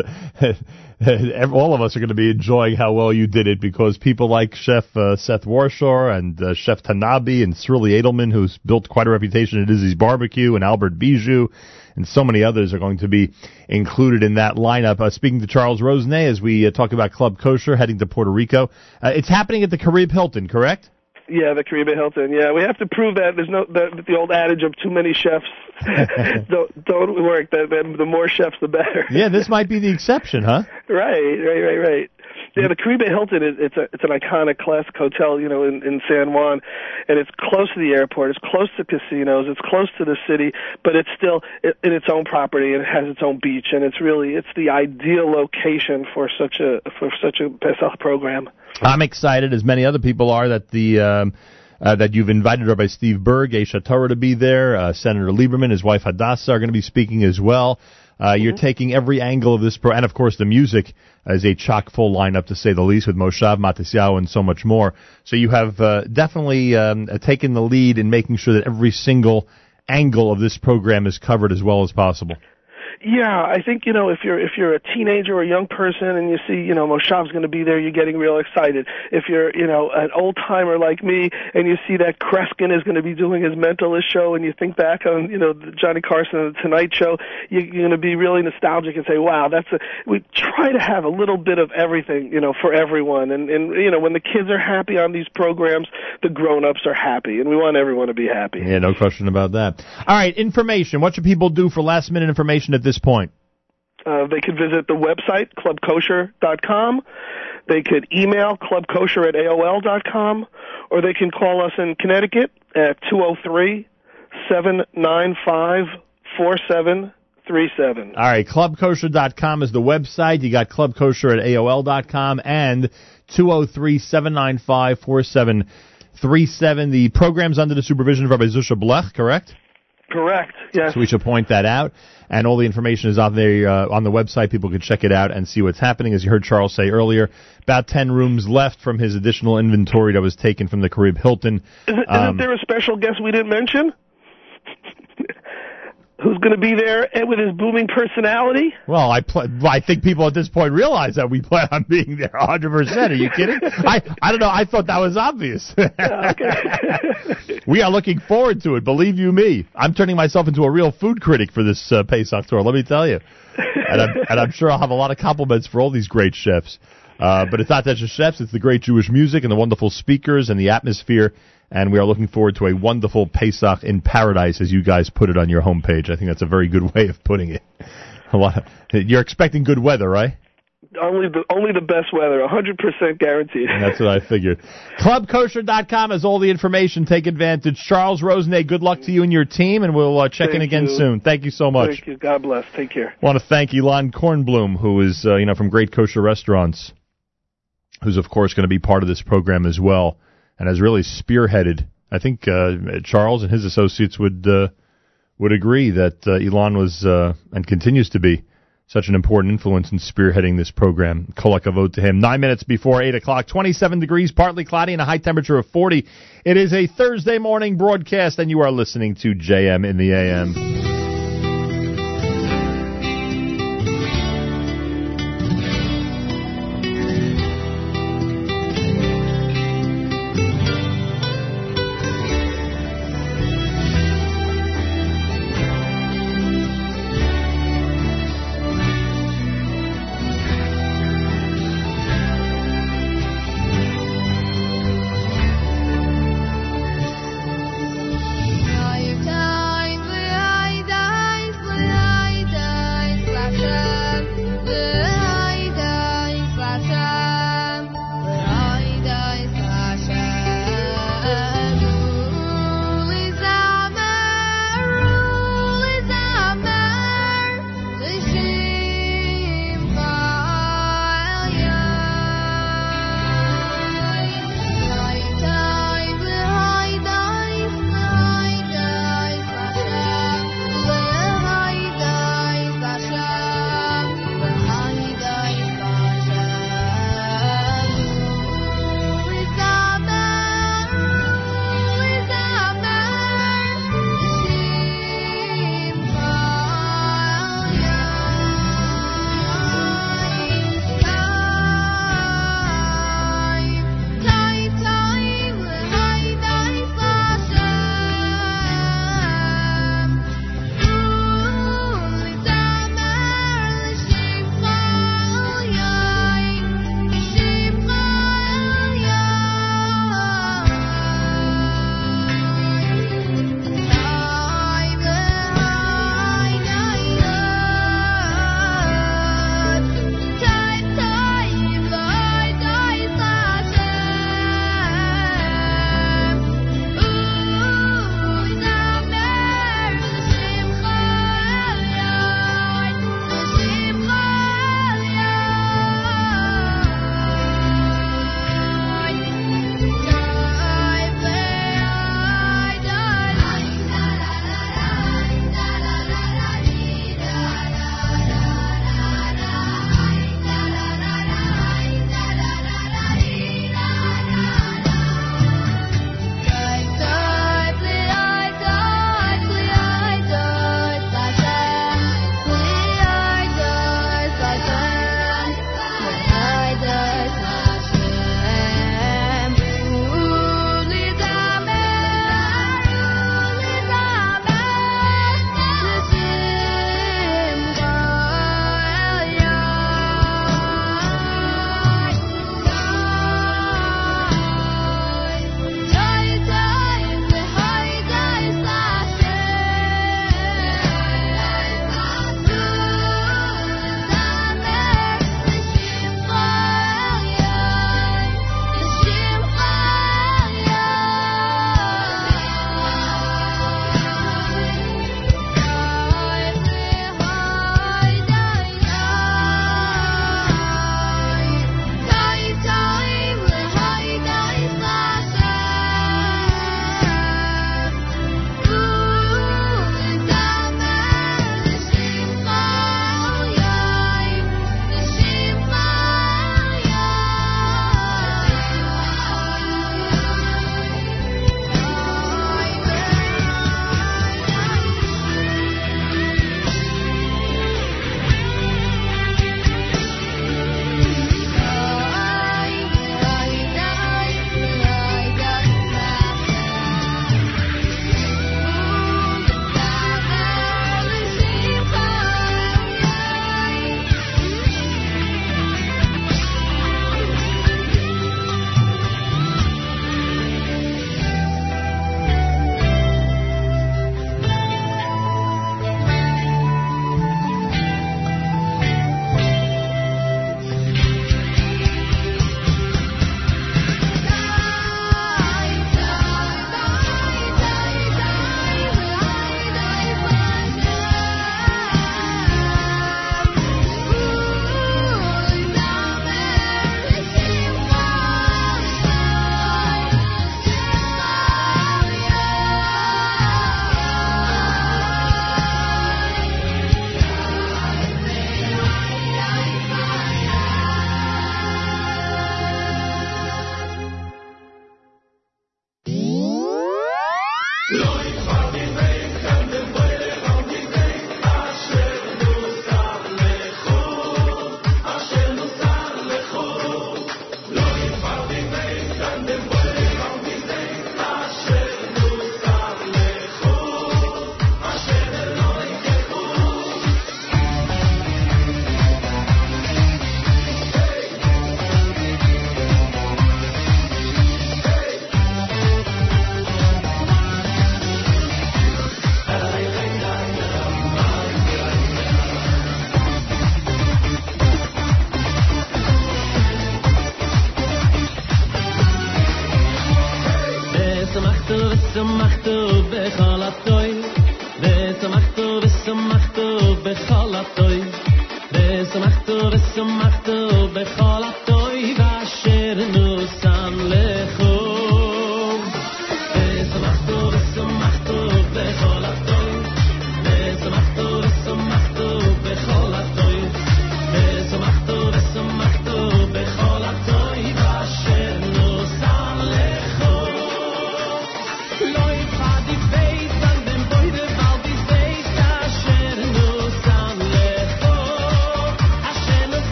all of us are going to be enjoying how well you did it because people like Chef uh, Seth Warshaw and uh, Chef Tanabe and Cyrilli Edelman, who's built quite a reputation at Izzy's Barbecue, and Albert Bijou, and so many others are going to be included in that lineup. Uh, speaking to Charles Rosenay as we uh, talk about Club Kosher heading to Puerto Rico, uh, it's happening at the Caribe Hilton, correct? Yeah, the Caribe Hilton. Yeah, we have to prove that there's no the, the old adage of too many chefs don't don't work. That the, the more chefs, the better. Yeah, this might be the exception, huh? Right, right, right, right. Yeah, the Caribe Hilton is it's a it's an iconic classic hotel, you know, in in San Juan, and it's close to the airport, it's close to casinos, it's close to the city, but it's still in its own property and it has its own beach, and it's really it's the ideal location for such a for such a Pesach program. I'm excited, as many other people are, that the um, uh, that you've invited Rabbi Steve Burg, Aish HaTorah, to be there. Uh, Senator Lieberman, his wife Hadassah, are going to be speaking as well. Uh, You're taking every angle of this pro, and of course the music is a chock full lineup to say the least, with Moshav Matisyahu and so much more. So you have uh, definitely um, uh, taken the lead in making sure that every single angle of this program is covered as well as possible. Yeah, I think you know if you're if you're a teenager or a young person and you see you know Moshav's going to be there, you're getting real excited. If you're you know an old timer like me and you see that Kreskin is going to be doing his mentalist show and you think back on you know the Johnny Carson and the Tonight Show, you, you're going to be really nostalgic and say, wow, that's a. We try to have a little bit of everything you know for everyone, and and you know when the kids are happy on these programs, the grown-ups are happy, and we want everyone to be happy. Yeah, no question about that. All right, information. What should people do for last minute information at this point? Uh, they could visit the website, clubkosher.com. They could email clubkosher at AOL.com, or they can call us in Connecticut at 203 795 4737. All right, clubkosher.com is the website. You got clubkosher at AOL.com and 203-795-4737. The program's under the supervision of Rabbi Zusha Blech, correct? Correct. Yes. So we should point that out. And all the information is on the uh, on the website. People can check it out and see what's happening. As you heard Charles say earlier, about ten rooms left from his additional inventory that was taken from the Caribe Hilton. Isn't, Um, isn't there a special guest we didn't mention? Who's going to be there and with his booming personality? Well, I pl- I think people at this point realize that we plan on being there 100. percent Are you kidding? I I don't know. I thought that was obvious. we are looking forward to it. Believe you me, I'm turning myself into a real food critic for this uh, Pesach tour. Let me tell you, and I'm, and I'm sure I'll have a lot of compliments for all these great chefs. Uh, but it's not just chefs; it's the great Jewish music and the wonderful speakers and the atmosphere. And we are looking forward to a wonderful Pesach in paradise, as you guys put it on your homepage. I think that's a very good way of putting it. A lot. Of, you're expecting good weather, right? Only the only the best weather, 100% guaranteed. That's what I figured. ClubKosher.com has all the information. Take advantage. Charles Rosenay, good luck to you and your team, and we'll uh, check in again you. soon. Thank you so much. Thank you. God bless. Take care. I want to thank Elan Kornblum, who is, uh, you know, from Great Kosher Restaurants, who's, of course, going to be part of this program as well, and has really spearheaded. I think uh, Charles and his associates would uh, would agree that uh, Elan was uh, and continues to be such an important influence in spearheading this program. Kol hakavod to him. Nine minutes before 8 o'clock, 27 degrees, partly cloudy, and a high temperature of 40. It is a Thursday morning broadcast, and you are listening to JM in the AM.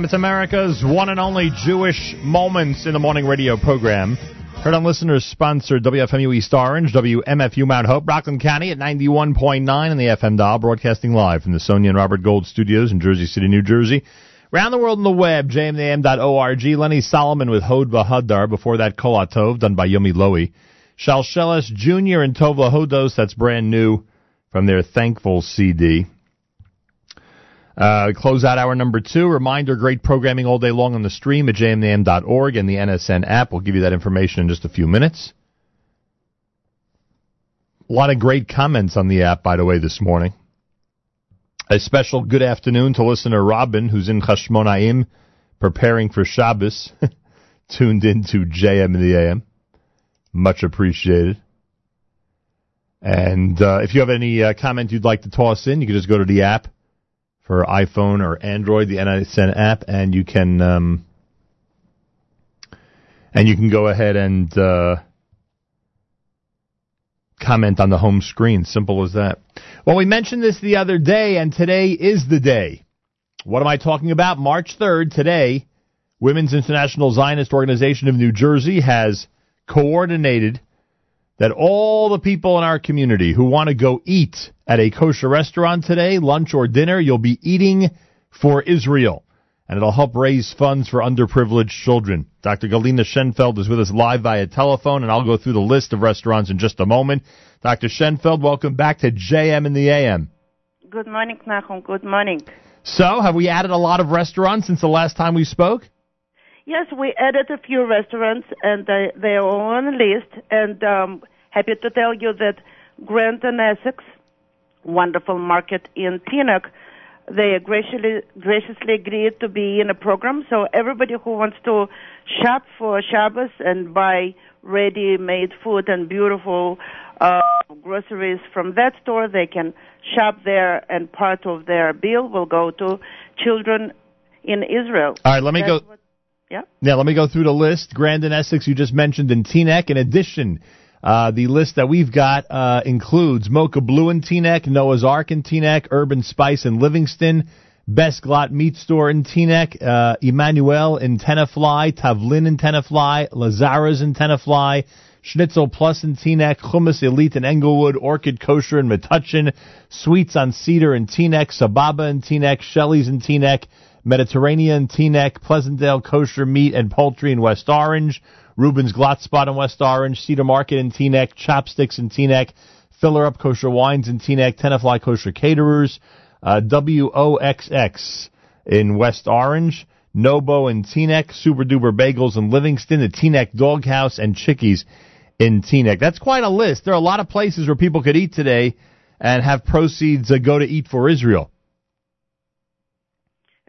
AM. It's America's one and only Jewish Moments in the Morning radio program. Heard on listeners sponsored WFMU East Orange, WMFU Mount Hope, Rockland County at 91.9 on the FM dial, broadcasting live from the Sonia and Robert Gold studios in Jersey City, New Jersey. Around the world on the web, jmintheam.org. Lenny Solomon with Hod Bahadar. Before that, Kolatov, done by Yomi Lowy. Shalsheles Jr. and Tova Hodos, that's brand new from their Thankful CD. Uh, close out hour number two. Reminder, great programming all day long on the stream at jmintheam.org and the NSN app. We'll give you that information in just a few minutes. A lot of great comments on the app, by the way, this morning. A special good afternoon to listener Robin, who's in Chashmonaim, preparing for Shabbos, tuned in to JM the AM. Much appreciated. And uh, if you have any uh, comment you'd like to toss in, you can just go to the app for iPhone or Android, the NSN app, and you can um, and you can go ahead and uh, comment on the home screen. Simple as that. Well, we mentioned this the other day, and today is the day. What am I talking about? March 3rd, today, Women's International Zionist Organization of New Jersey has coordinated that all the people in our community who want to go eat at a kosher restaurant today, lunch or dinner, you'll be eating for Israel. And it'll help raise funds for underprivileged children. Dr. Galina Shenfeld is with us live via telephone, and I'll go through the list of restaurants in just a moment. Dr. Shenfeld, welcome back to JM in the AM. Good morning, Nachum. Good morning. So, have we added a lot of restaurants since the last time we spoke? Yes, we added a few restaurants, and they, they are on the list. And um, happy to tell you that Grand and Essex, wonderful market in Teaneck, they graciously, graciously agreed to be in a program. So everybody who wants to shop for Shabbos and buy ready-made food and beautiful uh, groceries from that store, they can shop there, and part of their bill will go to children in Israel. All right, let me That's go. Yeah. Yeah, let me go through the list. Grandin Essex, you just mentioned, in Teaneck. In addition, uh, the list that we've got uh, includes Mocha Blue in Teaneck, Noah's Ark in Teaneck, Urban Spice in Livingston, Best Glatt Meat Store in Teaneck, uh, Emmanuel in Tenafly, Tavlin in Tenafly, Lazara's in Tenafly, Schnitzel Plus in Teaneck, Hummus Elite in Englewood, Orchid Kosher in Metuchen, Sweets on Cedar in Teaneck, Sababa in Teaneck, Shelley's in Teaneck, Mediterranean, Teaneck, Pleasantdale Kosher Meat and Poultry in West Orange, Reuben's Glatt Spot in West Orange, Cedar Market in Teaneck, Chopsticks in Teaneck, Filler Up Kosher Wines in Teaneck, Tenafly Kosher Caterers, uh, WOXX in West Orange, Nobo in Teaneck, Super Duper Bagels in Livingston, the Teaneck Doghouse, and Chickies in Teaneck. That's quite a list. There are a lot of places where people could eat today and have proceeds uh, go to Eat for Israel.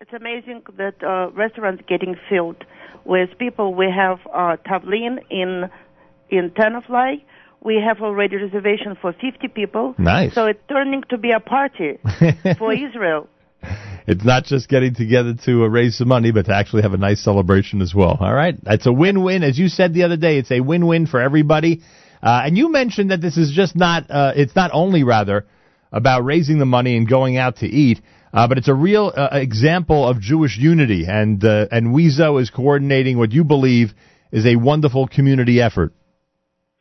It's amazing that uh, restaurants getting filled with people. We have uh, Tavlin in in Tenafly. We have already reservation for 50 people. Nice. So it's turning to be a party for Israel. It's not just getting together to uh, raise some money, but to actually have a nice celebration as well. All right, it's a win-win, as you said the other day. It's a win-win for everybody. Uh, and you mentioned that this is just not. Uh, it's not only rather about raising the money and going out to eat, uh, but it's a real uh, example of Jewish unity. And uh, and WIZO is coordinating what you believe is a wonderful community effort.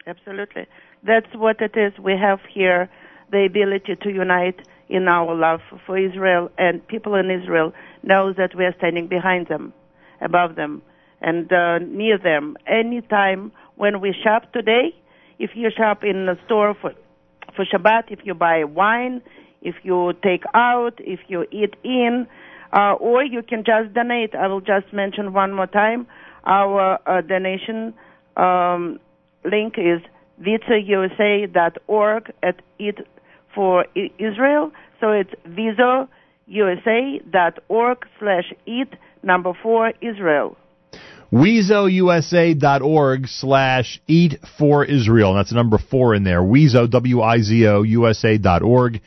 Absolutely. That's what it is. We have here the ability to unite in our love for Israel, and people in Israel know that we are standing behind them, above them, and uh, near them. Anytime when we shop today, if you shop in a store for for Shabbat, if you buy wine, if you take out, if you eat in, uh, or you can just donate. I will just mention one more time our uh, donation um, link is wizousa.org at it for Israel. So it's wizousa.org slash it number four Israel. WIZOUSA.org slash eat for Israel. That's number four in there. WIZO, W-I-Z-O, USA.org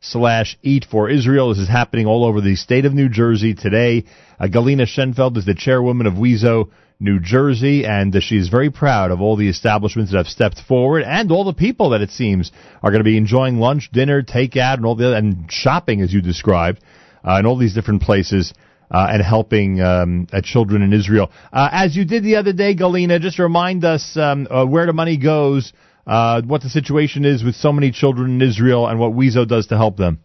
slash eat for Israel. This is happening all over the state of New Jersey today. Uh, Galina Shenfeld is the chairwoman of WIZO, New Jersey, and uh, she's very proud of all the establishments that have stepped forward and all the people that it seems are going to be enjoying lunch, dinner, takeout, and all the other, and shopping as you described, uh, in all these different places uh, and helping um, uh, children in Israel. Uh, as you did the other day, Galina, just remind us um, uh, where the money goes, uh, what the situation is with so many children in Israel, and what WIZO does to help them.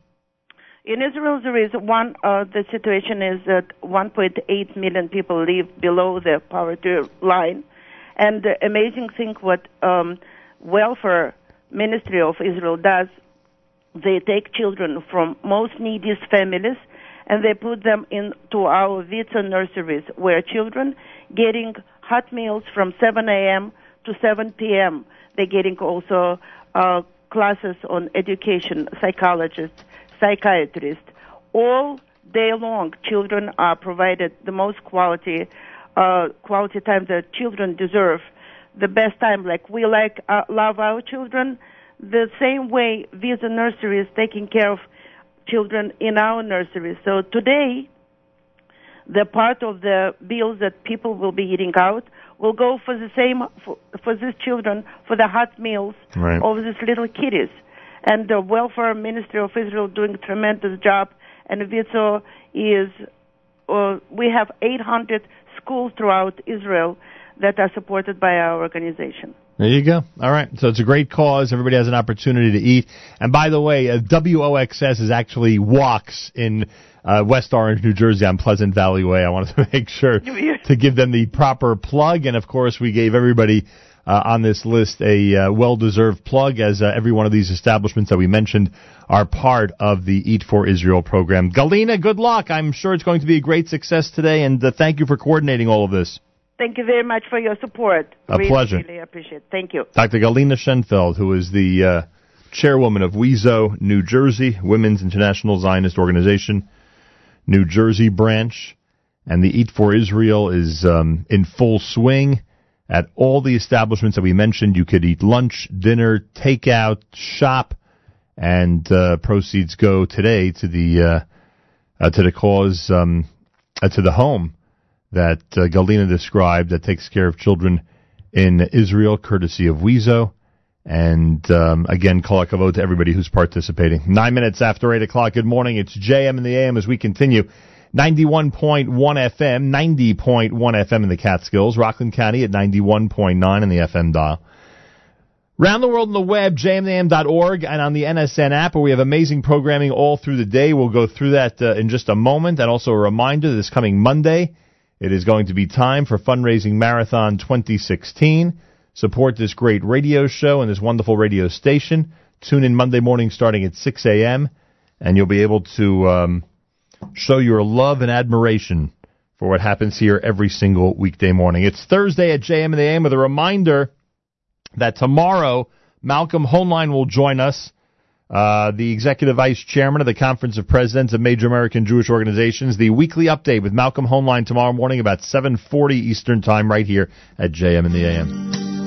In Israel, there is one. Uh, the situation is that 1.8 million people live below the poverty line, and the amazing thing what um, welfare ministry of Israel does, they take children from most neediest families and they put them into our WIZO nurseries, where children getting hot meals from 7 a.m. to 7 p.m. They're getting also uh, classes on education, psychologists, psychiatrists. All day long, children are provided the most quality uh, quality time that children deserve. The best time, like we like uh, love our children, the same way WIZO Nursery is taking care of children in our nurseries. So today, the part of the bills that people will be eating out will go for the same for, for these children for the hot meals Right. of these little kiddies. And the welfare ministry of Israel doing a tremendous job. And WIZO is uh, we have 800 schools throughout Israel that are supported by our organization. There you go. All right. So it's a great cause. Everybody has an opportunity to eat. And by the way, uh, WOXS is actually walks in uh, West Orange, New Jersey on Pleasant Valley Way. I wanted to make sure to give them the proper plug. And of course, we gave everybody uh, on this list a uh, well-deserved plug as uh, every one of these establishments that we mentioned are part of the Eat for Israel program. Galina, good luck. I'm sure it's going to be a great success today. And uh, thank you for coordinating all of this. Thank you very much for your support. A really, pleasure. Really appreciate it. Thank you. Dr. Galina Shenfeld, who is the uh, chairwoman of WIZO New Jersey, Women's International Zionist Organization, New Jersey branch, and the Eat for Israel is um, in full swing. At all the establishments that we mentioned, you could eat lunch, dinner, takeout, shop, and uh, proceeds go today to the uh, uh, to the cause um, uh, to the home that uh, Galina described that takes care of children in Israel, courtesy of WIZO. And um, again, hakavod to everybody who's participating. Nine minutes after eight o'clock. Good morning. It's JM in the AM as we continue. 91.1 FM, 90.1 FM in the Catskills, Rockland County at 91.9 in the FM dial. Round the world on the web, jmintheam.org, and on the NSN app, where we have amazing programming all through the day. We'll go through that uh, in just a moment. And also a reminder, this coming Monday, it is going to be time for Fundraising Marathon 2016. Support this great radio show and this wonderful radio station. Tune in Monday morning starting at 6 a.m., and you'll be able to um, show your love and admiration for what happens here every single weekday morning. It's Thursday at JM and the AM with a reminder that tomorrow Malcolm Hoenlein will join us, uh, the executive vice chairman of the Conference of Presidents of Major American Jewish Organizations. The weekly update with Malcolm Hoenlein tomorrow morning about 7:40 Eastern Time, right here at JM in the AM.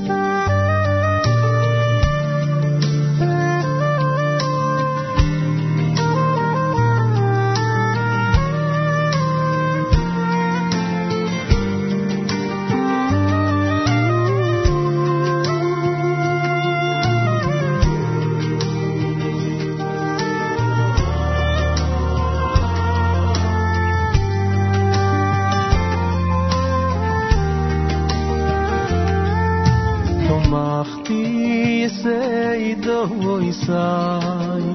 میسایی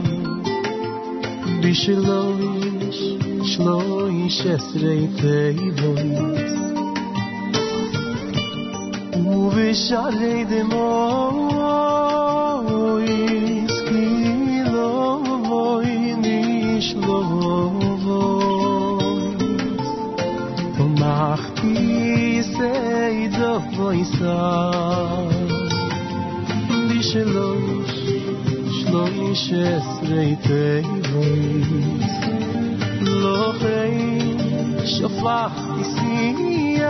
بیشلویش شلویش اسریته ایویس او بشارید مویس کیلوی نیشلویس تو مختی سیدو ویسای بیشلویش שלוש עשרה תיבוס. לא חיים שפכתי שיח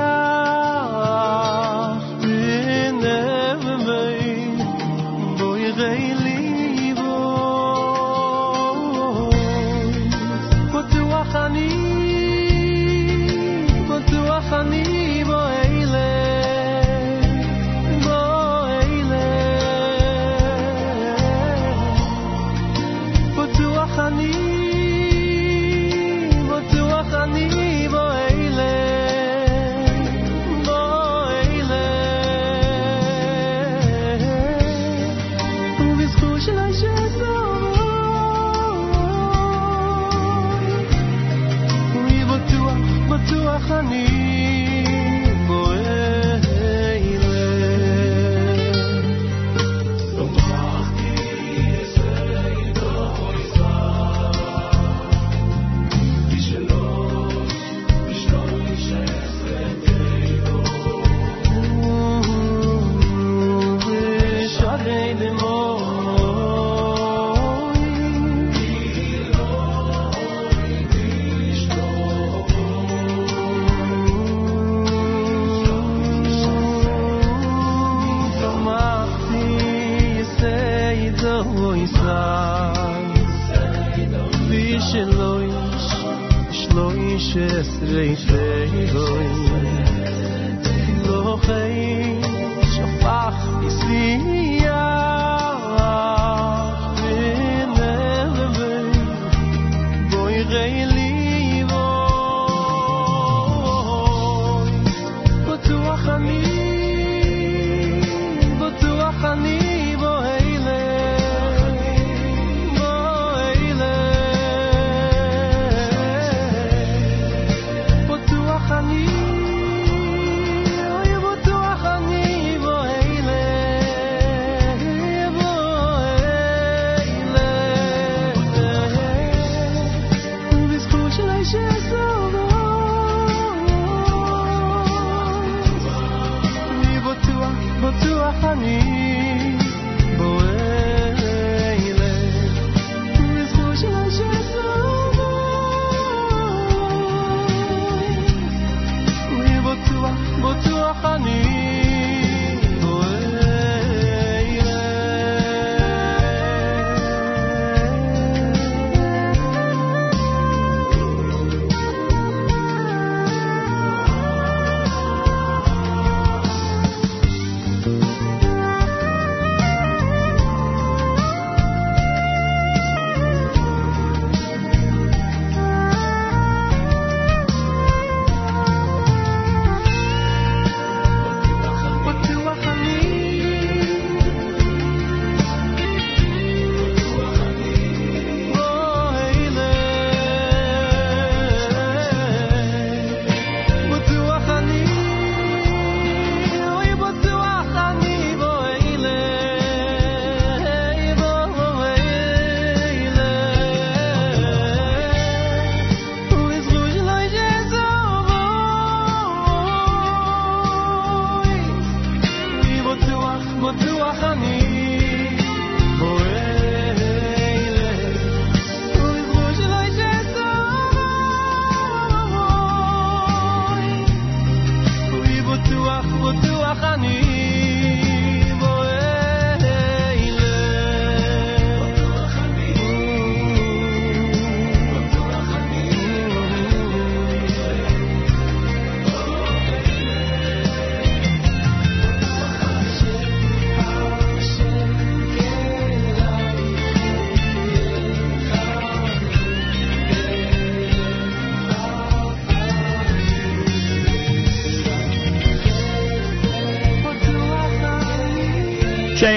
gente.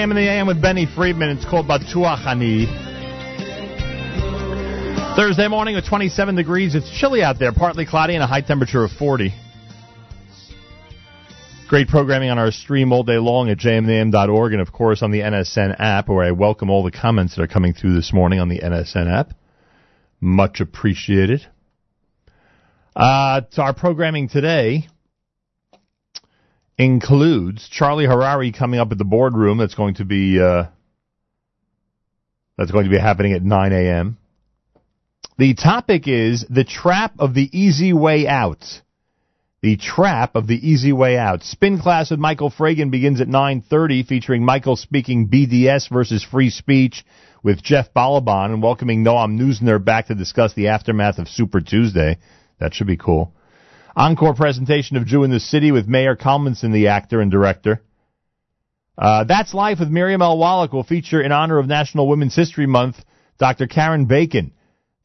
JM in the AM with Benny Friedman. It's called Batuach Ani. Thursday morning with 27 degrees. It's chilly out there, partly cloudy and a high temperature of 40. Great programming on our stream all day long at jmintheam.org and, of course, on the NSN app, where I welcome all the comments that are coming through this morning on the NSN app. Much appreciated. Uh, to our programming today includes Charlie Harary coming up at the boardroom. That's going to be uh, that's going to be happening at 9 a.m. The topic is the trap of the easy way out. The trap of the easy way out. Spin class with Michael Fragin begins at 9:30, featuring Michael speaking BDS versus free speech with Jeff Balaban and welcoming Noam Neusner back to discuss the aftermath of Super Tuesday. That should be cool. Encore presentation of Jew in the City with Meir Kalmanson, the actor and director. Uh, That's Life with Miriam L. Wallach will feature in honor of National Women's History Month, Dr. Karen Bacon,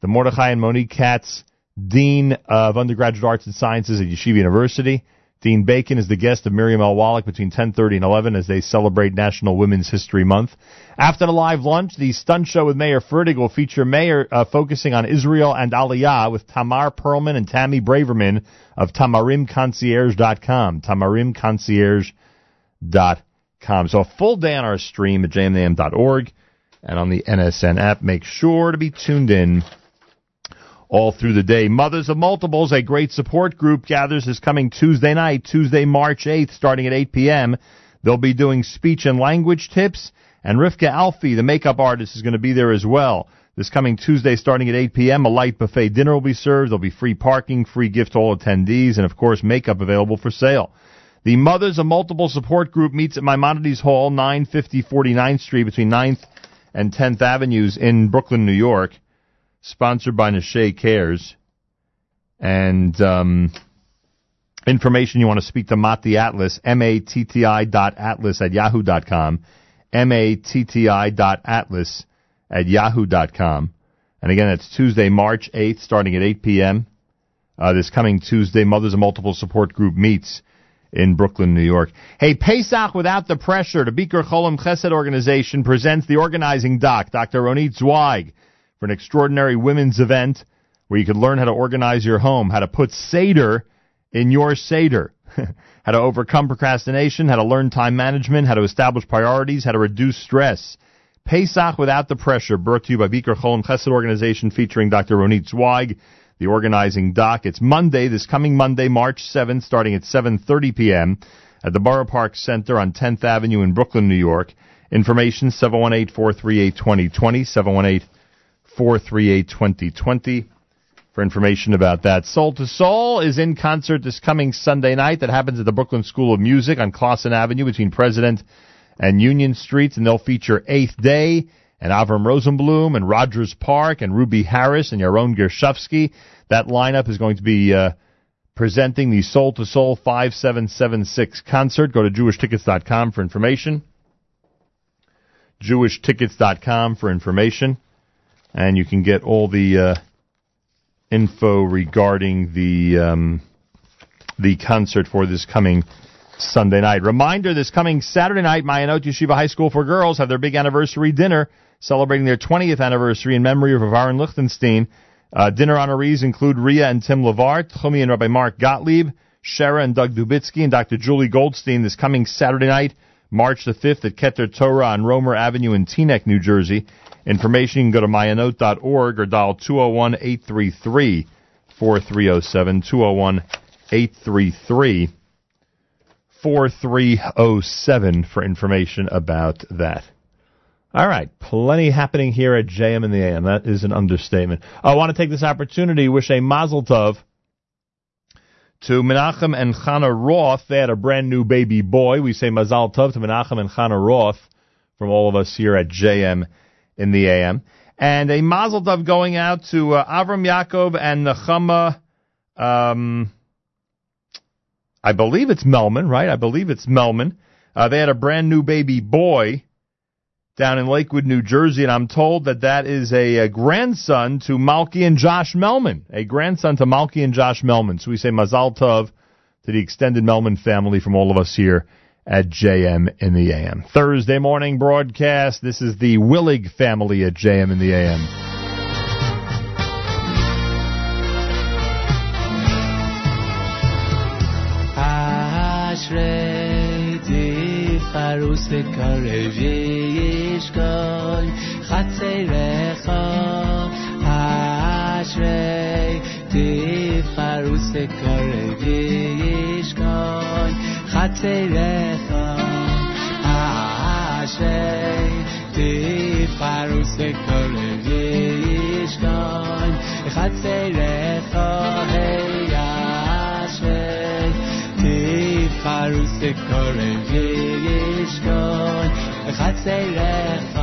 the Mordechai and Monique Katz Dean of Undergraduate Arts and Sciences at Yeshiva University. Dean Bacon is the guest of Miriam L. Wallach between 10:30 and 11 as they celebrate National Women's History Month. After the live lunch, the stunt show with Meir Fertig will feature Mayor uh, focusing on Israel and Aliyah with Tamar Perlman and Tammy Braverman of TamarimConcierge.com. TamarimConcierge.com. So a full day on our stream at jmintheam.org and on the NSN app. Make sure to be tuned in all through the day. Mothers of Multiples, a great support group, gathers this coming Tuesday night, Tuesday, March 8th, starting at 8 p.m. They'll be doing speech and language tips, and Rivka Alfie, the makeup artist, is going to be there as well. This coming Tuesday, starting at 8 p.m., a light buffet dinner will be served. There'll be free parking, free gift to all attendees, and of course, makeup available for sale. The Mothers of Multiple Support Group meets at Maimonides Hall, 950 49th Street, between 9th and 10th Avenues in Brooklyn, New York sponsored by Nashe Cares. And um, information you want to speak to Matti Atlas, M-A-T-T-I dot atlas at yahoo dot com, M-A-T-T-I dot atlas at yahoo dot com. And again, it's Tuesday, March 8th, starting at 8 p.m. Uh, this coming Tuesday, Mothers of Multiple Support Group meets in Brooklyn, New York. Hey, Pesach Without the Pressure, the Bikur Cholim Chesed organization presents the organizing doc, Dr. Ronit Zweig, for an extraordinary women's event where you can learn how to organize your home, how to put Seder in your Seder, how to overcome procrastination, how to learn time management, how to establish priorities, how to reduce stress. Pesach Without the Pressure, brought to you by Bikur Cholim Chesed organization featuring Dr. Ronit Zweig, the organizing doc. It's Monday, this coming Monday, March 7th, starting at 7.30 p.m. at the Borough Park Center on 10th Avenue in Brooklyn, New York. Information 718-438-2020, 718-438-2020 for information about that. Soul to Soul is in concert this coming Sunday night. That happens at the Brooklyn School of Music on Classon Avenue between President and Union Streets, and they'll feature Eighth Day and Avram Rosenblum and Rogers Park and Ruby Harris and Yaron Gershovsky. That lineup is going to be uh, presenting the Soul to Soul 5776 concert. Go to jewishtickets.com for information. jewishtickets.com for information. And you can get all the uh, info regarding the um, the concert for this coming Sunday night. Reminder, this coming Saturday night, Mayanot Yeshiva High School for Girls have their big anniversary dinner celebrating their 20th anniversary in memory of Aaron Lichtenstein. Uh, dinner honorees include Ria and Tim Levart, Chumi and Rabbi Mark Gottlieb, Shara and Doug Dubitsky, and Dr. Julie Goldstein this coming Saturday night, March the 5th at Keter Torah on Roemer Avenue in Teaneck, New Jersey. Information, you can go to mayanot.org or dial 201-833-4307, 201-833 4307 for information about that. All right, plenty happening here at JM and the AM. That is an understatement. I want to take this opportunity to wish a mazel tov to Menachem and Chana Roth. They had a brand new baby boy. We say mazel tov to Menachem and Chana Roth from all of us here at JM in the AM. And a mazel tov going out to uh, Avram Yaakov and Nechama, um, I believe it's Melman, right? I believe it's Melman. Uh, they had a brand new baby boy down in Lakewood, New Jersey, and I'm told that that is a, a grandson to Malky and Josh Melman, a grandson to Malky and Josh Melman. So we say Mazal Tov to the extended Melman family from all of us here at JM in the AM. Thursday morning broadcast. This is the Willig family at JM in the AM. Ashrei ישכון חצריך אשרי תפרוס וקרב ישכון חצריך אשרי תפרוס וקרב ישכון חצריך היי אשרי תפרוס וקורב ישכון I'd say yes.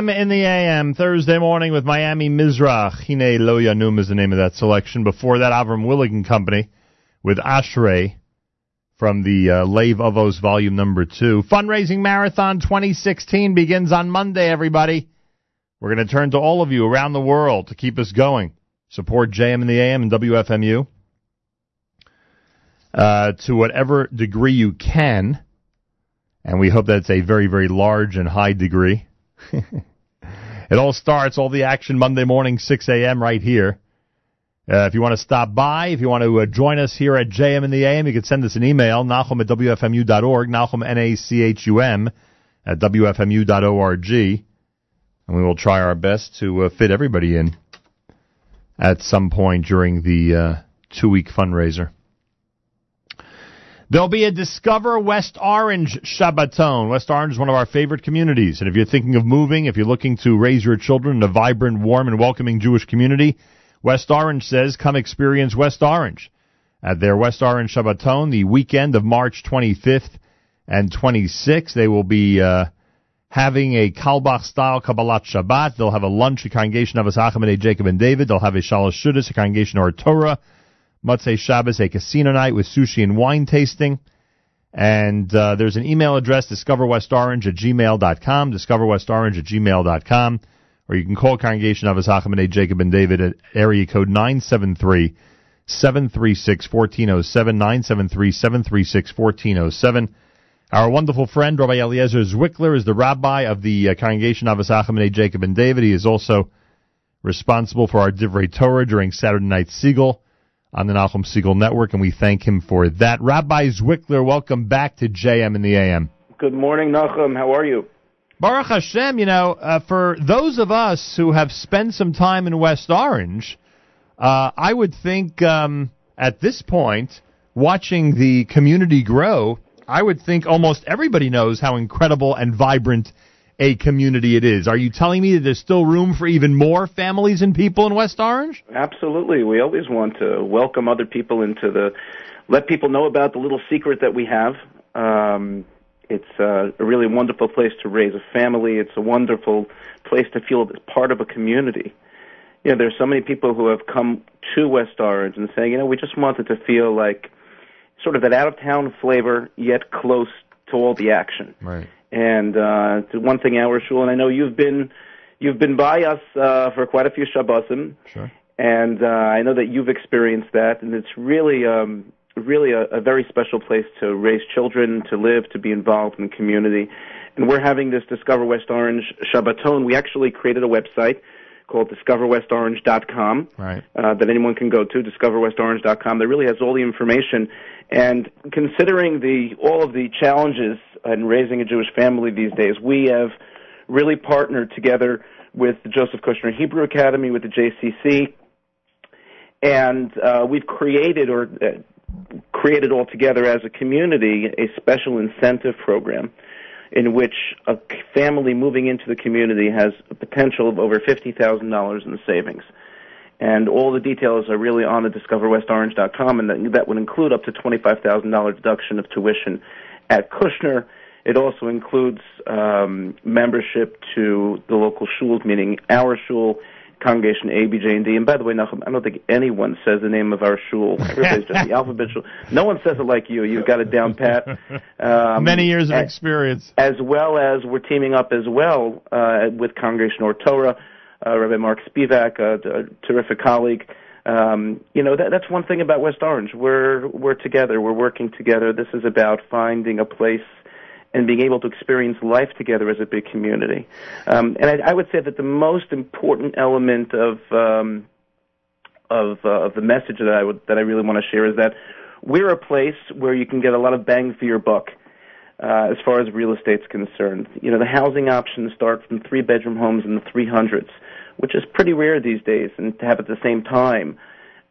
JM in the AM, Thursday morning with Miami Mizrach. Hine Lo Yanum is the name of that selection. Before that, Avram Willig and Company with Ashrei from the uh, Lave Avos Volume Number 2. Fundraising Marathon 2016 begins on Monday, everybody. We're going to turn to all of you around the world to keep us going. Support JM in the AM and WFMU uh, to whatever degree you can. And we hope that it's a very, very large and high degree. it all starts, all the action Monday morning, 6 a.m. right here. Uh, if you want to stop by, if you want to uh, join us here at JM in the AM, you can send us an email, Nachum at WFMU.org, Nachum, N-A-C-H-U-M, at WFMU.org, and we will try our best to uh, fit everybody in at some point during the uh, two-week fundraiser. There'll be a Discover West Orange Shabbaton. West Orange is one of our favorite communities. And if you're thinking of moving, if you're looking to raise your children in a vibrant, warm, and welcoming Jewish community, West Orange says come experience West Orange. At their West Orange Shabbaton, the weekend of March 25th and 26th, they will be uh, having a Carlebach style Kabbalat Shabbat. They'll have a lunch, a congregation Ahavas Achim Jacob and David. They'll have a Shalosh Seudos, a congregation or a Torah. Motzei Shabbos, a casino night with sushi and wine tasting. And uh, there's an email address, discoverwestorange at gmail.com, discoverwestorange at gmail.com, or you can call Congregation Ahavas Achim Jacob and David at area code 973 736 1407, 973 736 1407. Our wonderful friend, Rabbi Eliezer Zwickler, is the rabbi of the uh, Congregation of Achim Jacob and David. He is also responsible for our Divrei Torah during Saturday Night Segal on the Nachum Segal Network, and we thank him for that. Rabbi Zwickler, welcome back to JM in the AM. Good morning, Nachum. How are you? Baruch Hashem, you know, uh, for those of us who have spent some time in West Orange, uh, I would think um, at this point, watching the community grow, I would think almost everybody knows how incredible and vibrant a community it is. Are you telling me that there's still room for even more families and people in West Orange? Absolutely. We always want to welcome other people into the, let people know about the little secret that we have. Um, it's uh, a really wonderful place to raise a family. It's a wonderful place to feel part of a community. You know, there's so many people who have come to West Orange and saying, you know, we just wanted to feel like sort of that out of town flavor, yet close to all the action. Right. And uh, it's one thing our shul, and I know you've been you've been by us uh, for quite a few Shabbosim. Sure. And uh, I know that you've experienced that, and it's really um, really a, a very special place to raise children, to live, to be involved in the community. And we're having this Discover West Orange Shabbaton. We actually created a website called discoverwestorange.com Right. uh, that anyone can go to, discoverwestorange.com. That really has all the information. And considering the all of the challenges in raising a Jewish family these days, we have really partnered together with the Joseph Kushner Hebrew Academy, with the JCC, and uh, we've created or uh, created all together as a community a special incentive program in which a family moving into the community has a potential of over $50,000 in savings. And all the details are really on the discoverwestorange.com, and that, that would include up to $25,000 deduction of tuition at Kushner. It also includes um, membership to the local shuls, meaning our shul, congregation A, B, J, and D. And by the way, Nachum, I don't think anyone says the name of our shul. Everybody's just the alphabet shul. No one says it like you. You've got it down pat. Um, Many years of a- experience. as well as we're teaming up as well uh, with Congregation or Torah, uh, Rabbi Mark Spivak, a, a terrific colleague. Um, you know that, that's one thing about West Orange. We're we're together. We're working together. This is about finding a place and being able to experience life together as a big community. Um, and I, I would say that the most important element of um, of, uh, of the message that I would that I really want to share is that we're a place where you can get a lot of bang for your buck uh, as far as real estate's concerned. You know, the housing options start from three bedroom homes in the 300s, which is pretty rare these days, and to have at the same time,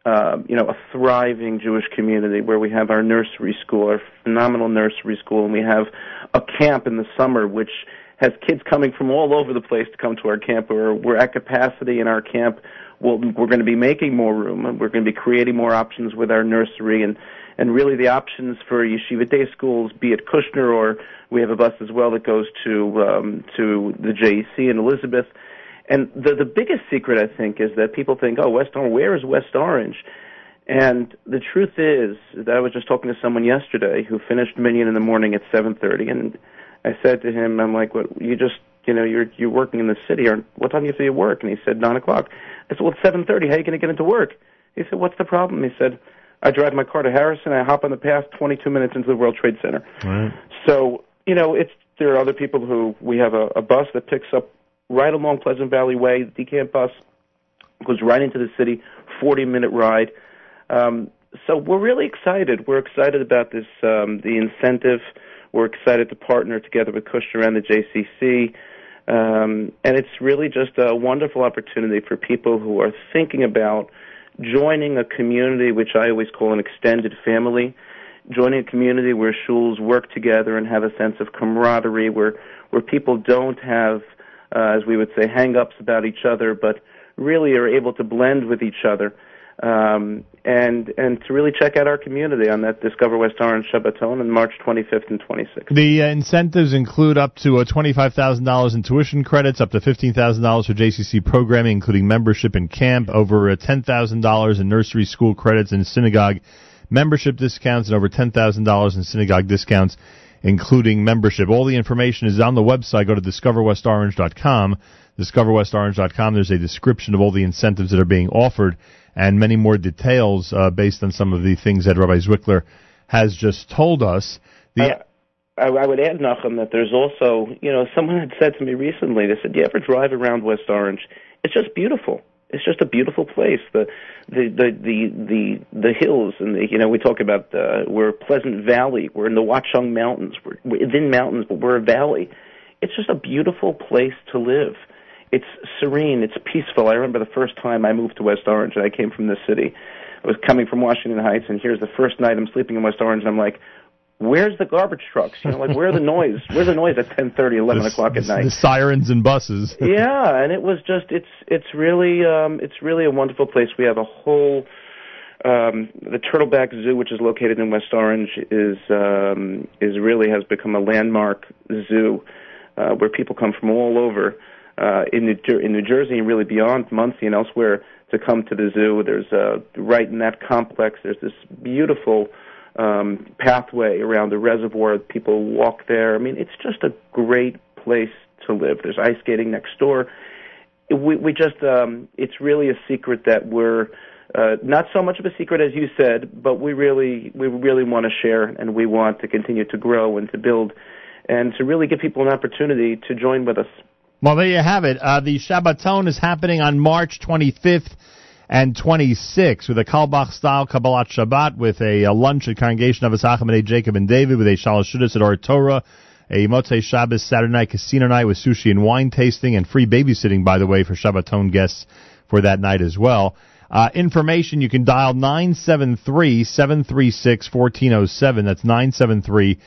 uh, you know, a thriving Jewish community where we have our nursery school, our phenomenal nursery school, and we have a camp in the summer which has kids coming from all over the place to come to our camp. We're, we're at capacity in our camp. We'll, we're going to be making more room, and we're going to be creating more options with our nursery and and really the options for yeshiva day schools, be it Kushner or we have a bus as well that goes to um, to the JEC in Elizabeth. And the the biggest secret I think is that people think, oh, West Orange, where is West Orange? And the truth is that I was just talking to someone yesterday who finished Minyan in the morning at 7:30, and I said to him, I'm like, what? You just, you know, you're you're working in the city, or what time do you say you work? And he said nine o'clock. I said, well, it's 7:30. How are you going to get into work? He said, what's the problem? He said, I drive my car to Harrison. I hop on the path 22 minutes into the World Trade Center. Right. So, you know, it's there are other people who we have a, a bus that picks up right along Pleasant Valley Way. The DeCamp bus goes right into the city, 40 minute ride. Um, so we're really excited. We're excited about this, um, the incentive. We're excited to partner together with Kushner and the JCC. Um, and it's really just a wonderful opportunity for people who are thinking about joining a community, which I always call an extended family, joining a community where shuls work together and have a sense of camaraderie, where where people don't have, uh, as we would say, hang-ups about each other, but really are able to blend with each other. Um, and and to really check out our community on that Discover West Orange Shabbaton on March 25th and 26th. The uh, incentives include up to uh, $25,000 in tuition credits, up to $15,000 for JCC programming, including membership in camp, over uh, $10,000 in nursery school credits and synagogue membership discounts, and over $10,000 in synagogue discounts, including membership. All the information is on the website. Go to discoverwestorange.com. Discoverwestorange.com. There's a description of all the incentives that are being offered and many more details uh, based on some of the things that Rabbi Zwickler has just told us. The I, I would add, Nachum, that there's also, you know, someone had said to me recently, they said, "Do you ever drive around West Orange? It's just beautiful. It's just a beautiful place. The the the the the, the hills and the, you know, we talk about uh, we're Pleasant Valley. We're in the Watchung Mountains. We're, within mountains, but we're a valley. It's just a beautiful place to live. It's serene. It's peaceful. I remember the first time I moved to West Orange and I came from the city. I was coming from Washington Heights, and here's the first night I'm sleeping in West Orange, and I'm like, "Where's the garbage trucks? You know, like where the noise? Where's the noise at 10:30, 11 o'clock at night?" the sirens and buses. yeah, and it was just it's it's really um it's really a wonderful place. We have a whole um the Turtleback Zoo which is located in West Orange is um is really has become a landmark zoo uh where people come from all over uh in New in New Jersey and really beyond Monsey and elsewhere to come to the zoo. There's uh right in that complex there's this beautiful um pathway around the reservoir. People walk there. I mean, it's just a great place to live. There's ice skating next door. We we just um it's really a secret that we're uh, not so much of a secret as you said, but we really we really want to share and we want to continue to grow and to build and to really give people an opportunity to join with us. Well, there you have it. Uh, the Shabbaton is happening on March 25th and 26 with a Carlebach style Kabbalat Shabbat with a, a lunch at Congregation Ahavas Achim Jacob and David with a Shalosh Seudos at Or Torah, a Motzei Shabbos Saturday night casino night with sushi and wine tasting and free babysitting, by the way, for Shabbaton guests for that night as well. Uh, information, you can dial 973-736-1407. That's 973-736-1407.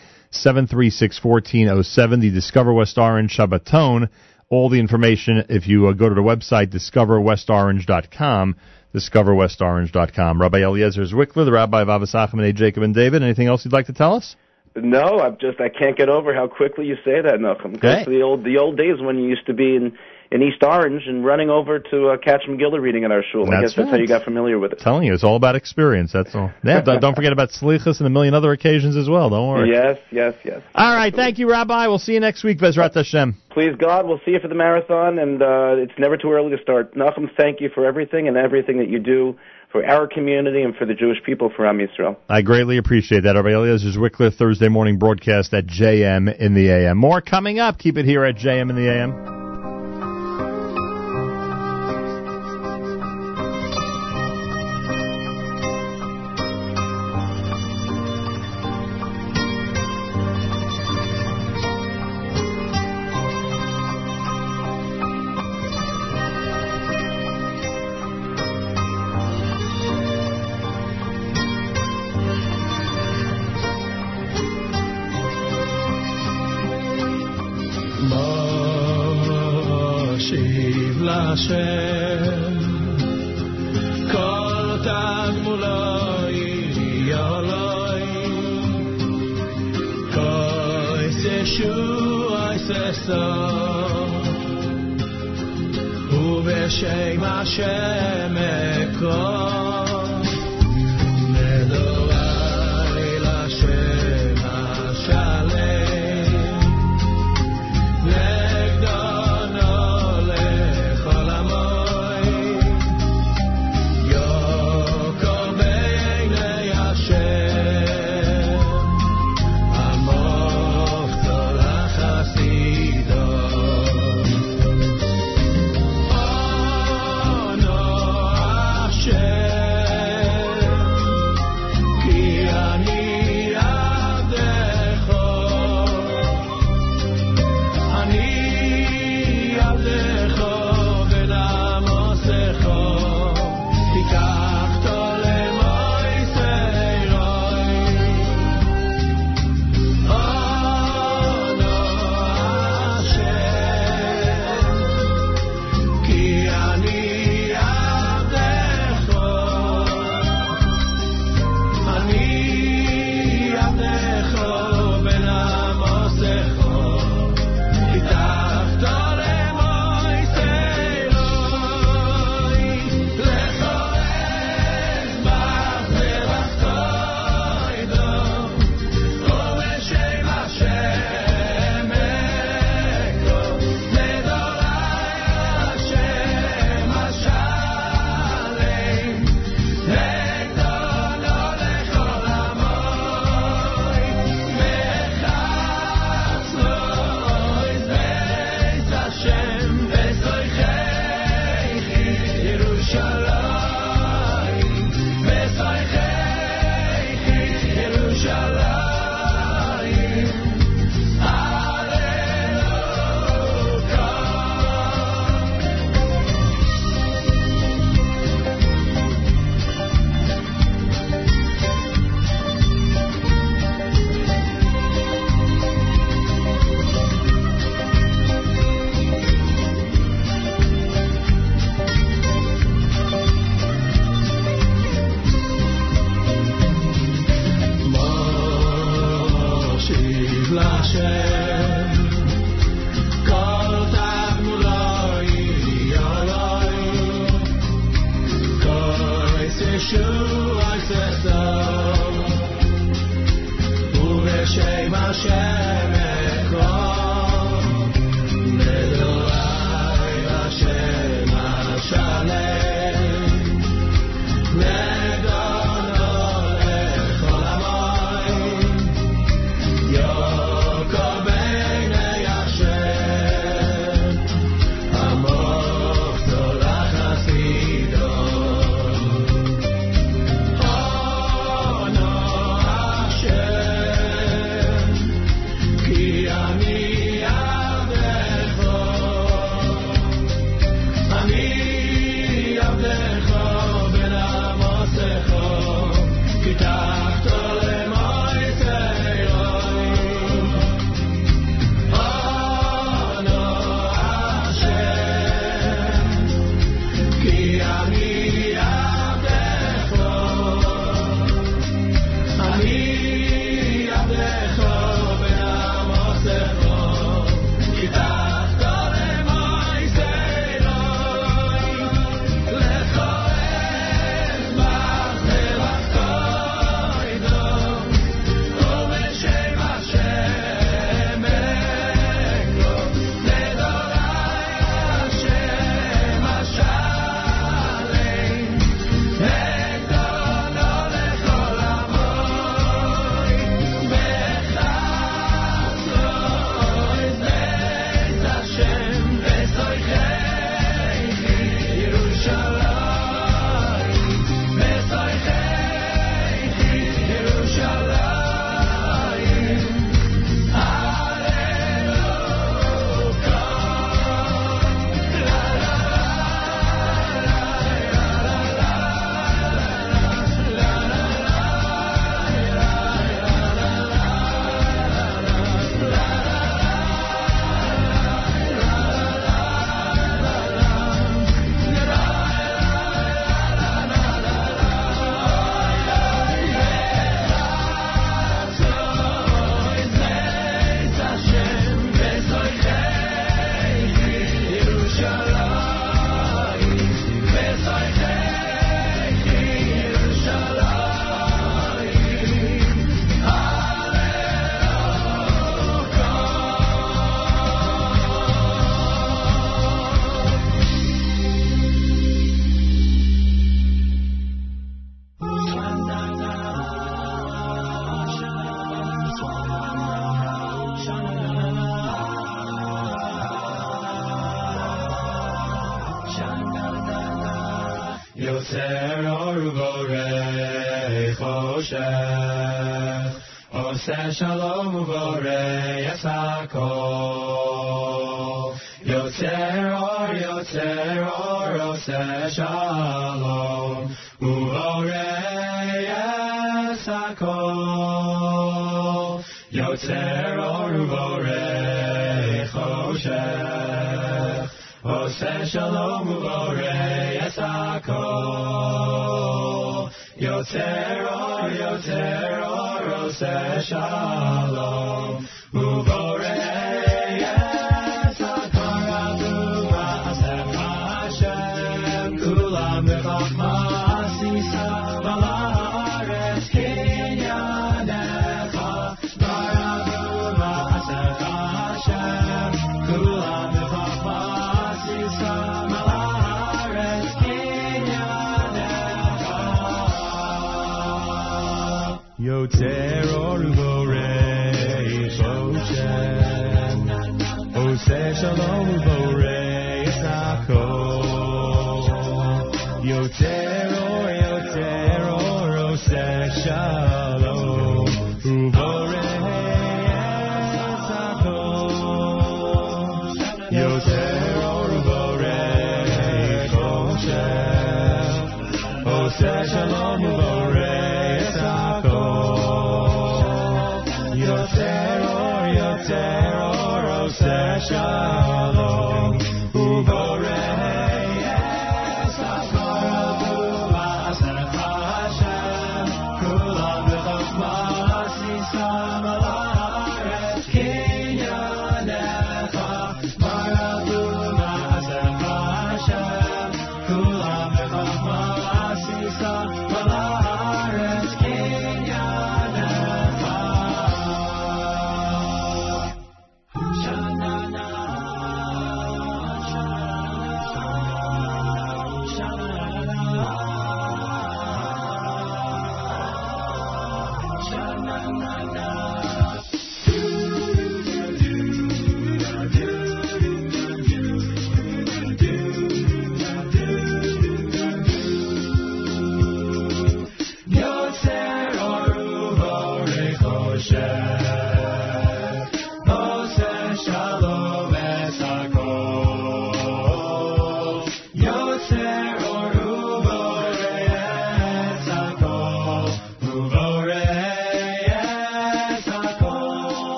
The Discover West Orange Shabbaton. All the information, if you uh, go to the website, discoverwestorange.com, discoverwestorange.com. Rabbi Eliezer Zwickler, the Rabbi of Ahavas Achim and Jacob and David. Anything else you'd like to tell us? No, I'm just I can't get over how quickly you say that, Nachum. Okay. the old the old days when you used to be in in East Orange and running over to uh, catch Megillah reading at our shul. I That's guess that's how you got familiar with it. telling you, it's all about experience. That's all. Yeah, don't, don't forget about Slichas and a million other occasions as well. Don't worry. Yes, yes, yes. All right. Thank you, Rabbi. We'll see you next week, Bezrat Hashem. Please God, we'll see you for the marathon, and uh, it's never too early to start. Nachum, thank you for everything and everything that you do for our community and for the Jewish people for Am Yisrael. I greatly appreciate that. Rabbi Eliezer Zwickler, Thursday morning broadcast at JM in the AM. More coming up. Keep it here at JM in the AM.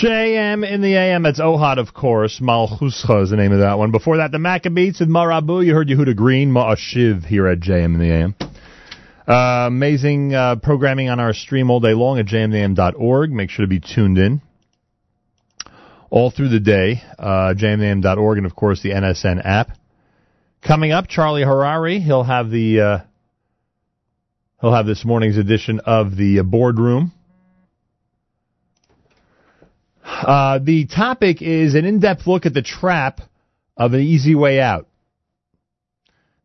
JM in the AM. That's Ohad, of course. Malchuscha is the name of that one. Before that, the Maccabees with Marabu. You heard Yehuda Green, Ma'ashiv here at JM in the AM. Uh, amazing uh, programming on our stream all day long at jmam.org. Make sure to be tuned in all through the day. Uh, jmam.org and, of course, the NSN app. Coming up, Charlie Harary. He'll have the uh, he'll have this morning's edition of the uh, boardroom. Uh, the topic is an in-depth look at the trap of an easy way out.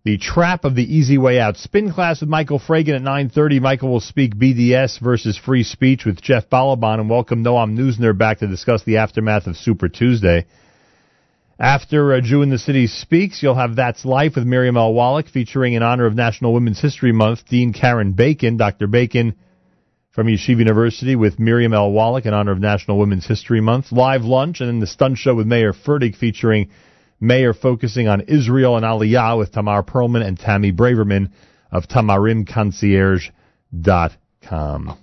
The trap of the easy way out. Spin class with Michael Fragin at 9:30. Michael will speak BDS versus free speech with Jeff Balaban and welcome Noam Neusner back to discuss the aftermath of Super Tuesday. After a Jew in the City speaks, you'll have That's Life with Miriam L. Wallach featuring in honor of National Women's History Month, Dean Karen Bacon, Dr. Bacon from Yeshiva University with Miriam L. Wallach in honor of National Women's History Month. Live lunch and then the stunt show with Meir Fertig featuring Meir focusing on Israel and Aliyah with Tamar Perlman and Tammy Braverman of TamarimConcierge.com.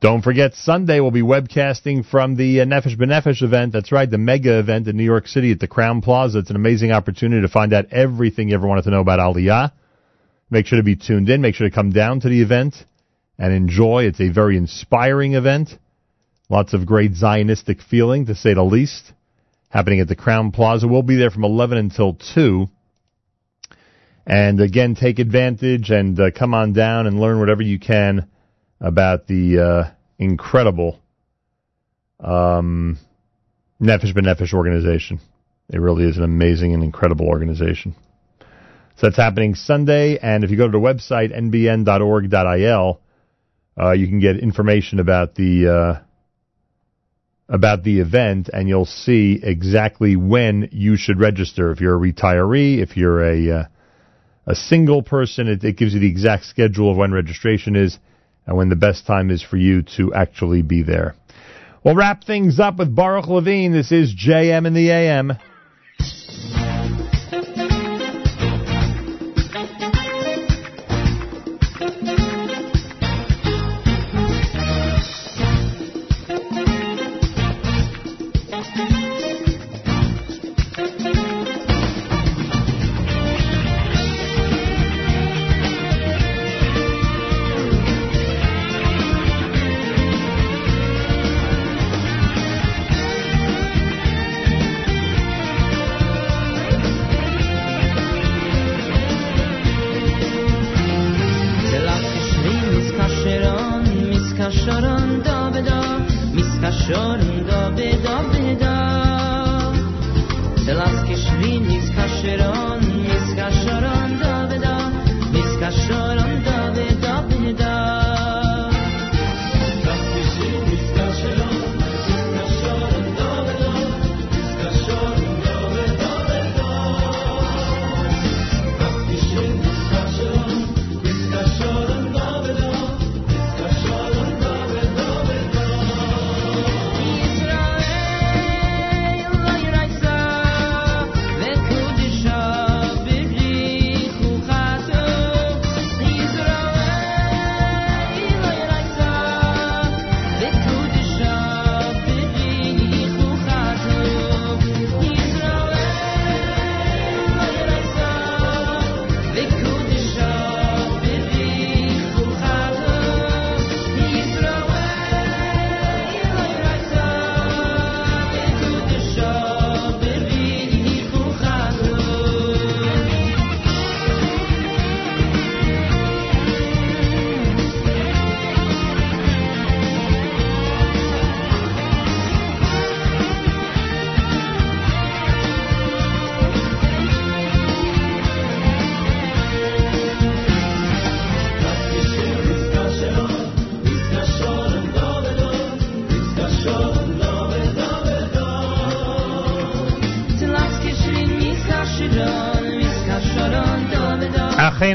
Don't forget, Sunday we'll be webcasting from the uh, Nefesh B'Nefesh event. That's right, the mega event in New York City at the Crowne Plaza. It's an amazing opportunity to find out everything you ever wanted to know about Aliyah. Make sure to be tuned in. Make sure to come down to the event and enjoy. It's a very inspiring event. Lots of great Zionistic feeling, to say the least, happening at the Crowne Plaza. We'll be there from 11 until 2. And again, take advantage and uh, come on down and learn whatever you can about the uh, incredible um, Nefesh B'Nefesh organization. It really is an amazing and incredible organization. So that's happening Sunday, and if you go to the website, nbn.org.il, uh, you can get information about the uh, about the event, and you'll see exactly when you should register. If you're a retiree, if you're a uh, a single person, it, it gives you the exact schedule of when registration is and when the best time is for you to actually be there. We'll wrap things up with Baruch Levine. This is JM in the AM.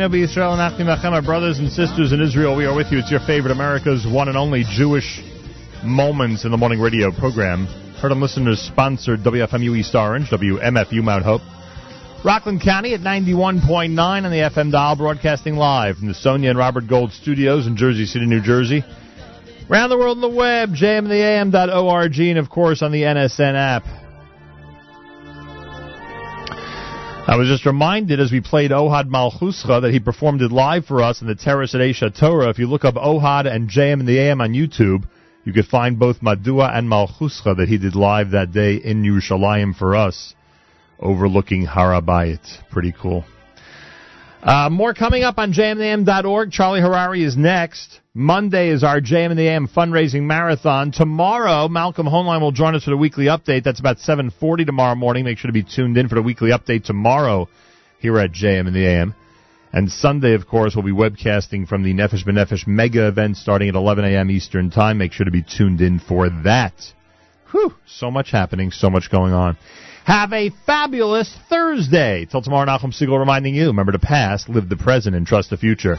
Acheinu B'Yisrael and Achim Achem, our brothers and sisters in Israel, we are with you. It's your favorite America's one and only Jewish Moments in the Morning radio program. Heard on listeners sponsored WFMU East Orange, WMFU Mount Hope. Rockland County at 91.9 on the FM dial, broadcasting live from the Sonia and Robert Gold studios in Jersey City, New Jersey. Around the world on the web, jmintheam.org, and of course on the NSN app. I was just reminded as we played Ohad Malchuscha that he performed it live for us in the terrace at Aish HaTorah. If you look up Ohad and JM and the AM on YouTube, you could find both Madua and Malchuscha that he did live that day in Yerushalayim for us, overlooking Har HaBayit. Pretty cool. Uh, more coming up on jmam.org. Charlie Harary is next. Monday is our JM and the AM fundraising marathon. Tomorrow, Malcolm Hoenlein will join us for the weekly update. That's about 7:40 tomorrow morning. Make sure to be tuned in for the weekly update tomorrow here at JM and the AM. And Sunday, of course, we'll be webcasting from the Nefesh B'Nefesh mega event starting at 11 a.m. Eastern Time. Make sure to be tuned in for that. Whew, so much happening, so much going on. Have a fabulous Thursday. Till tomorrow, Nachum Segal reminding you, remember the past, live the present, and trust the future.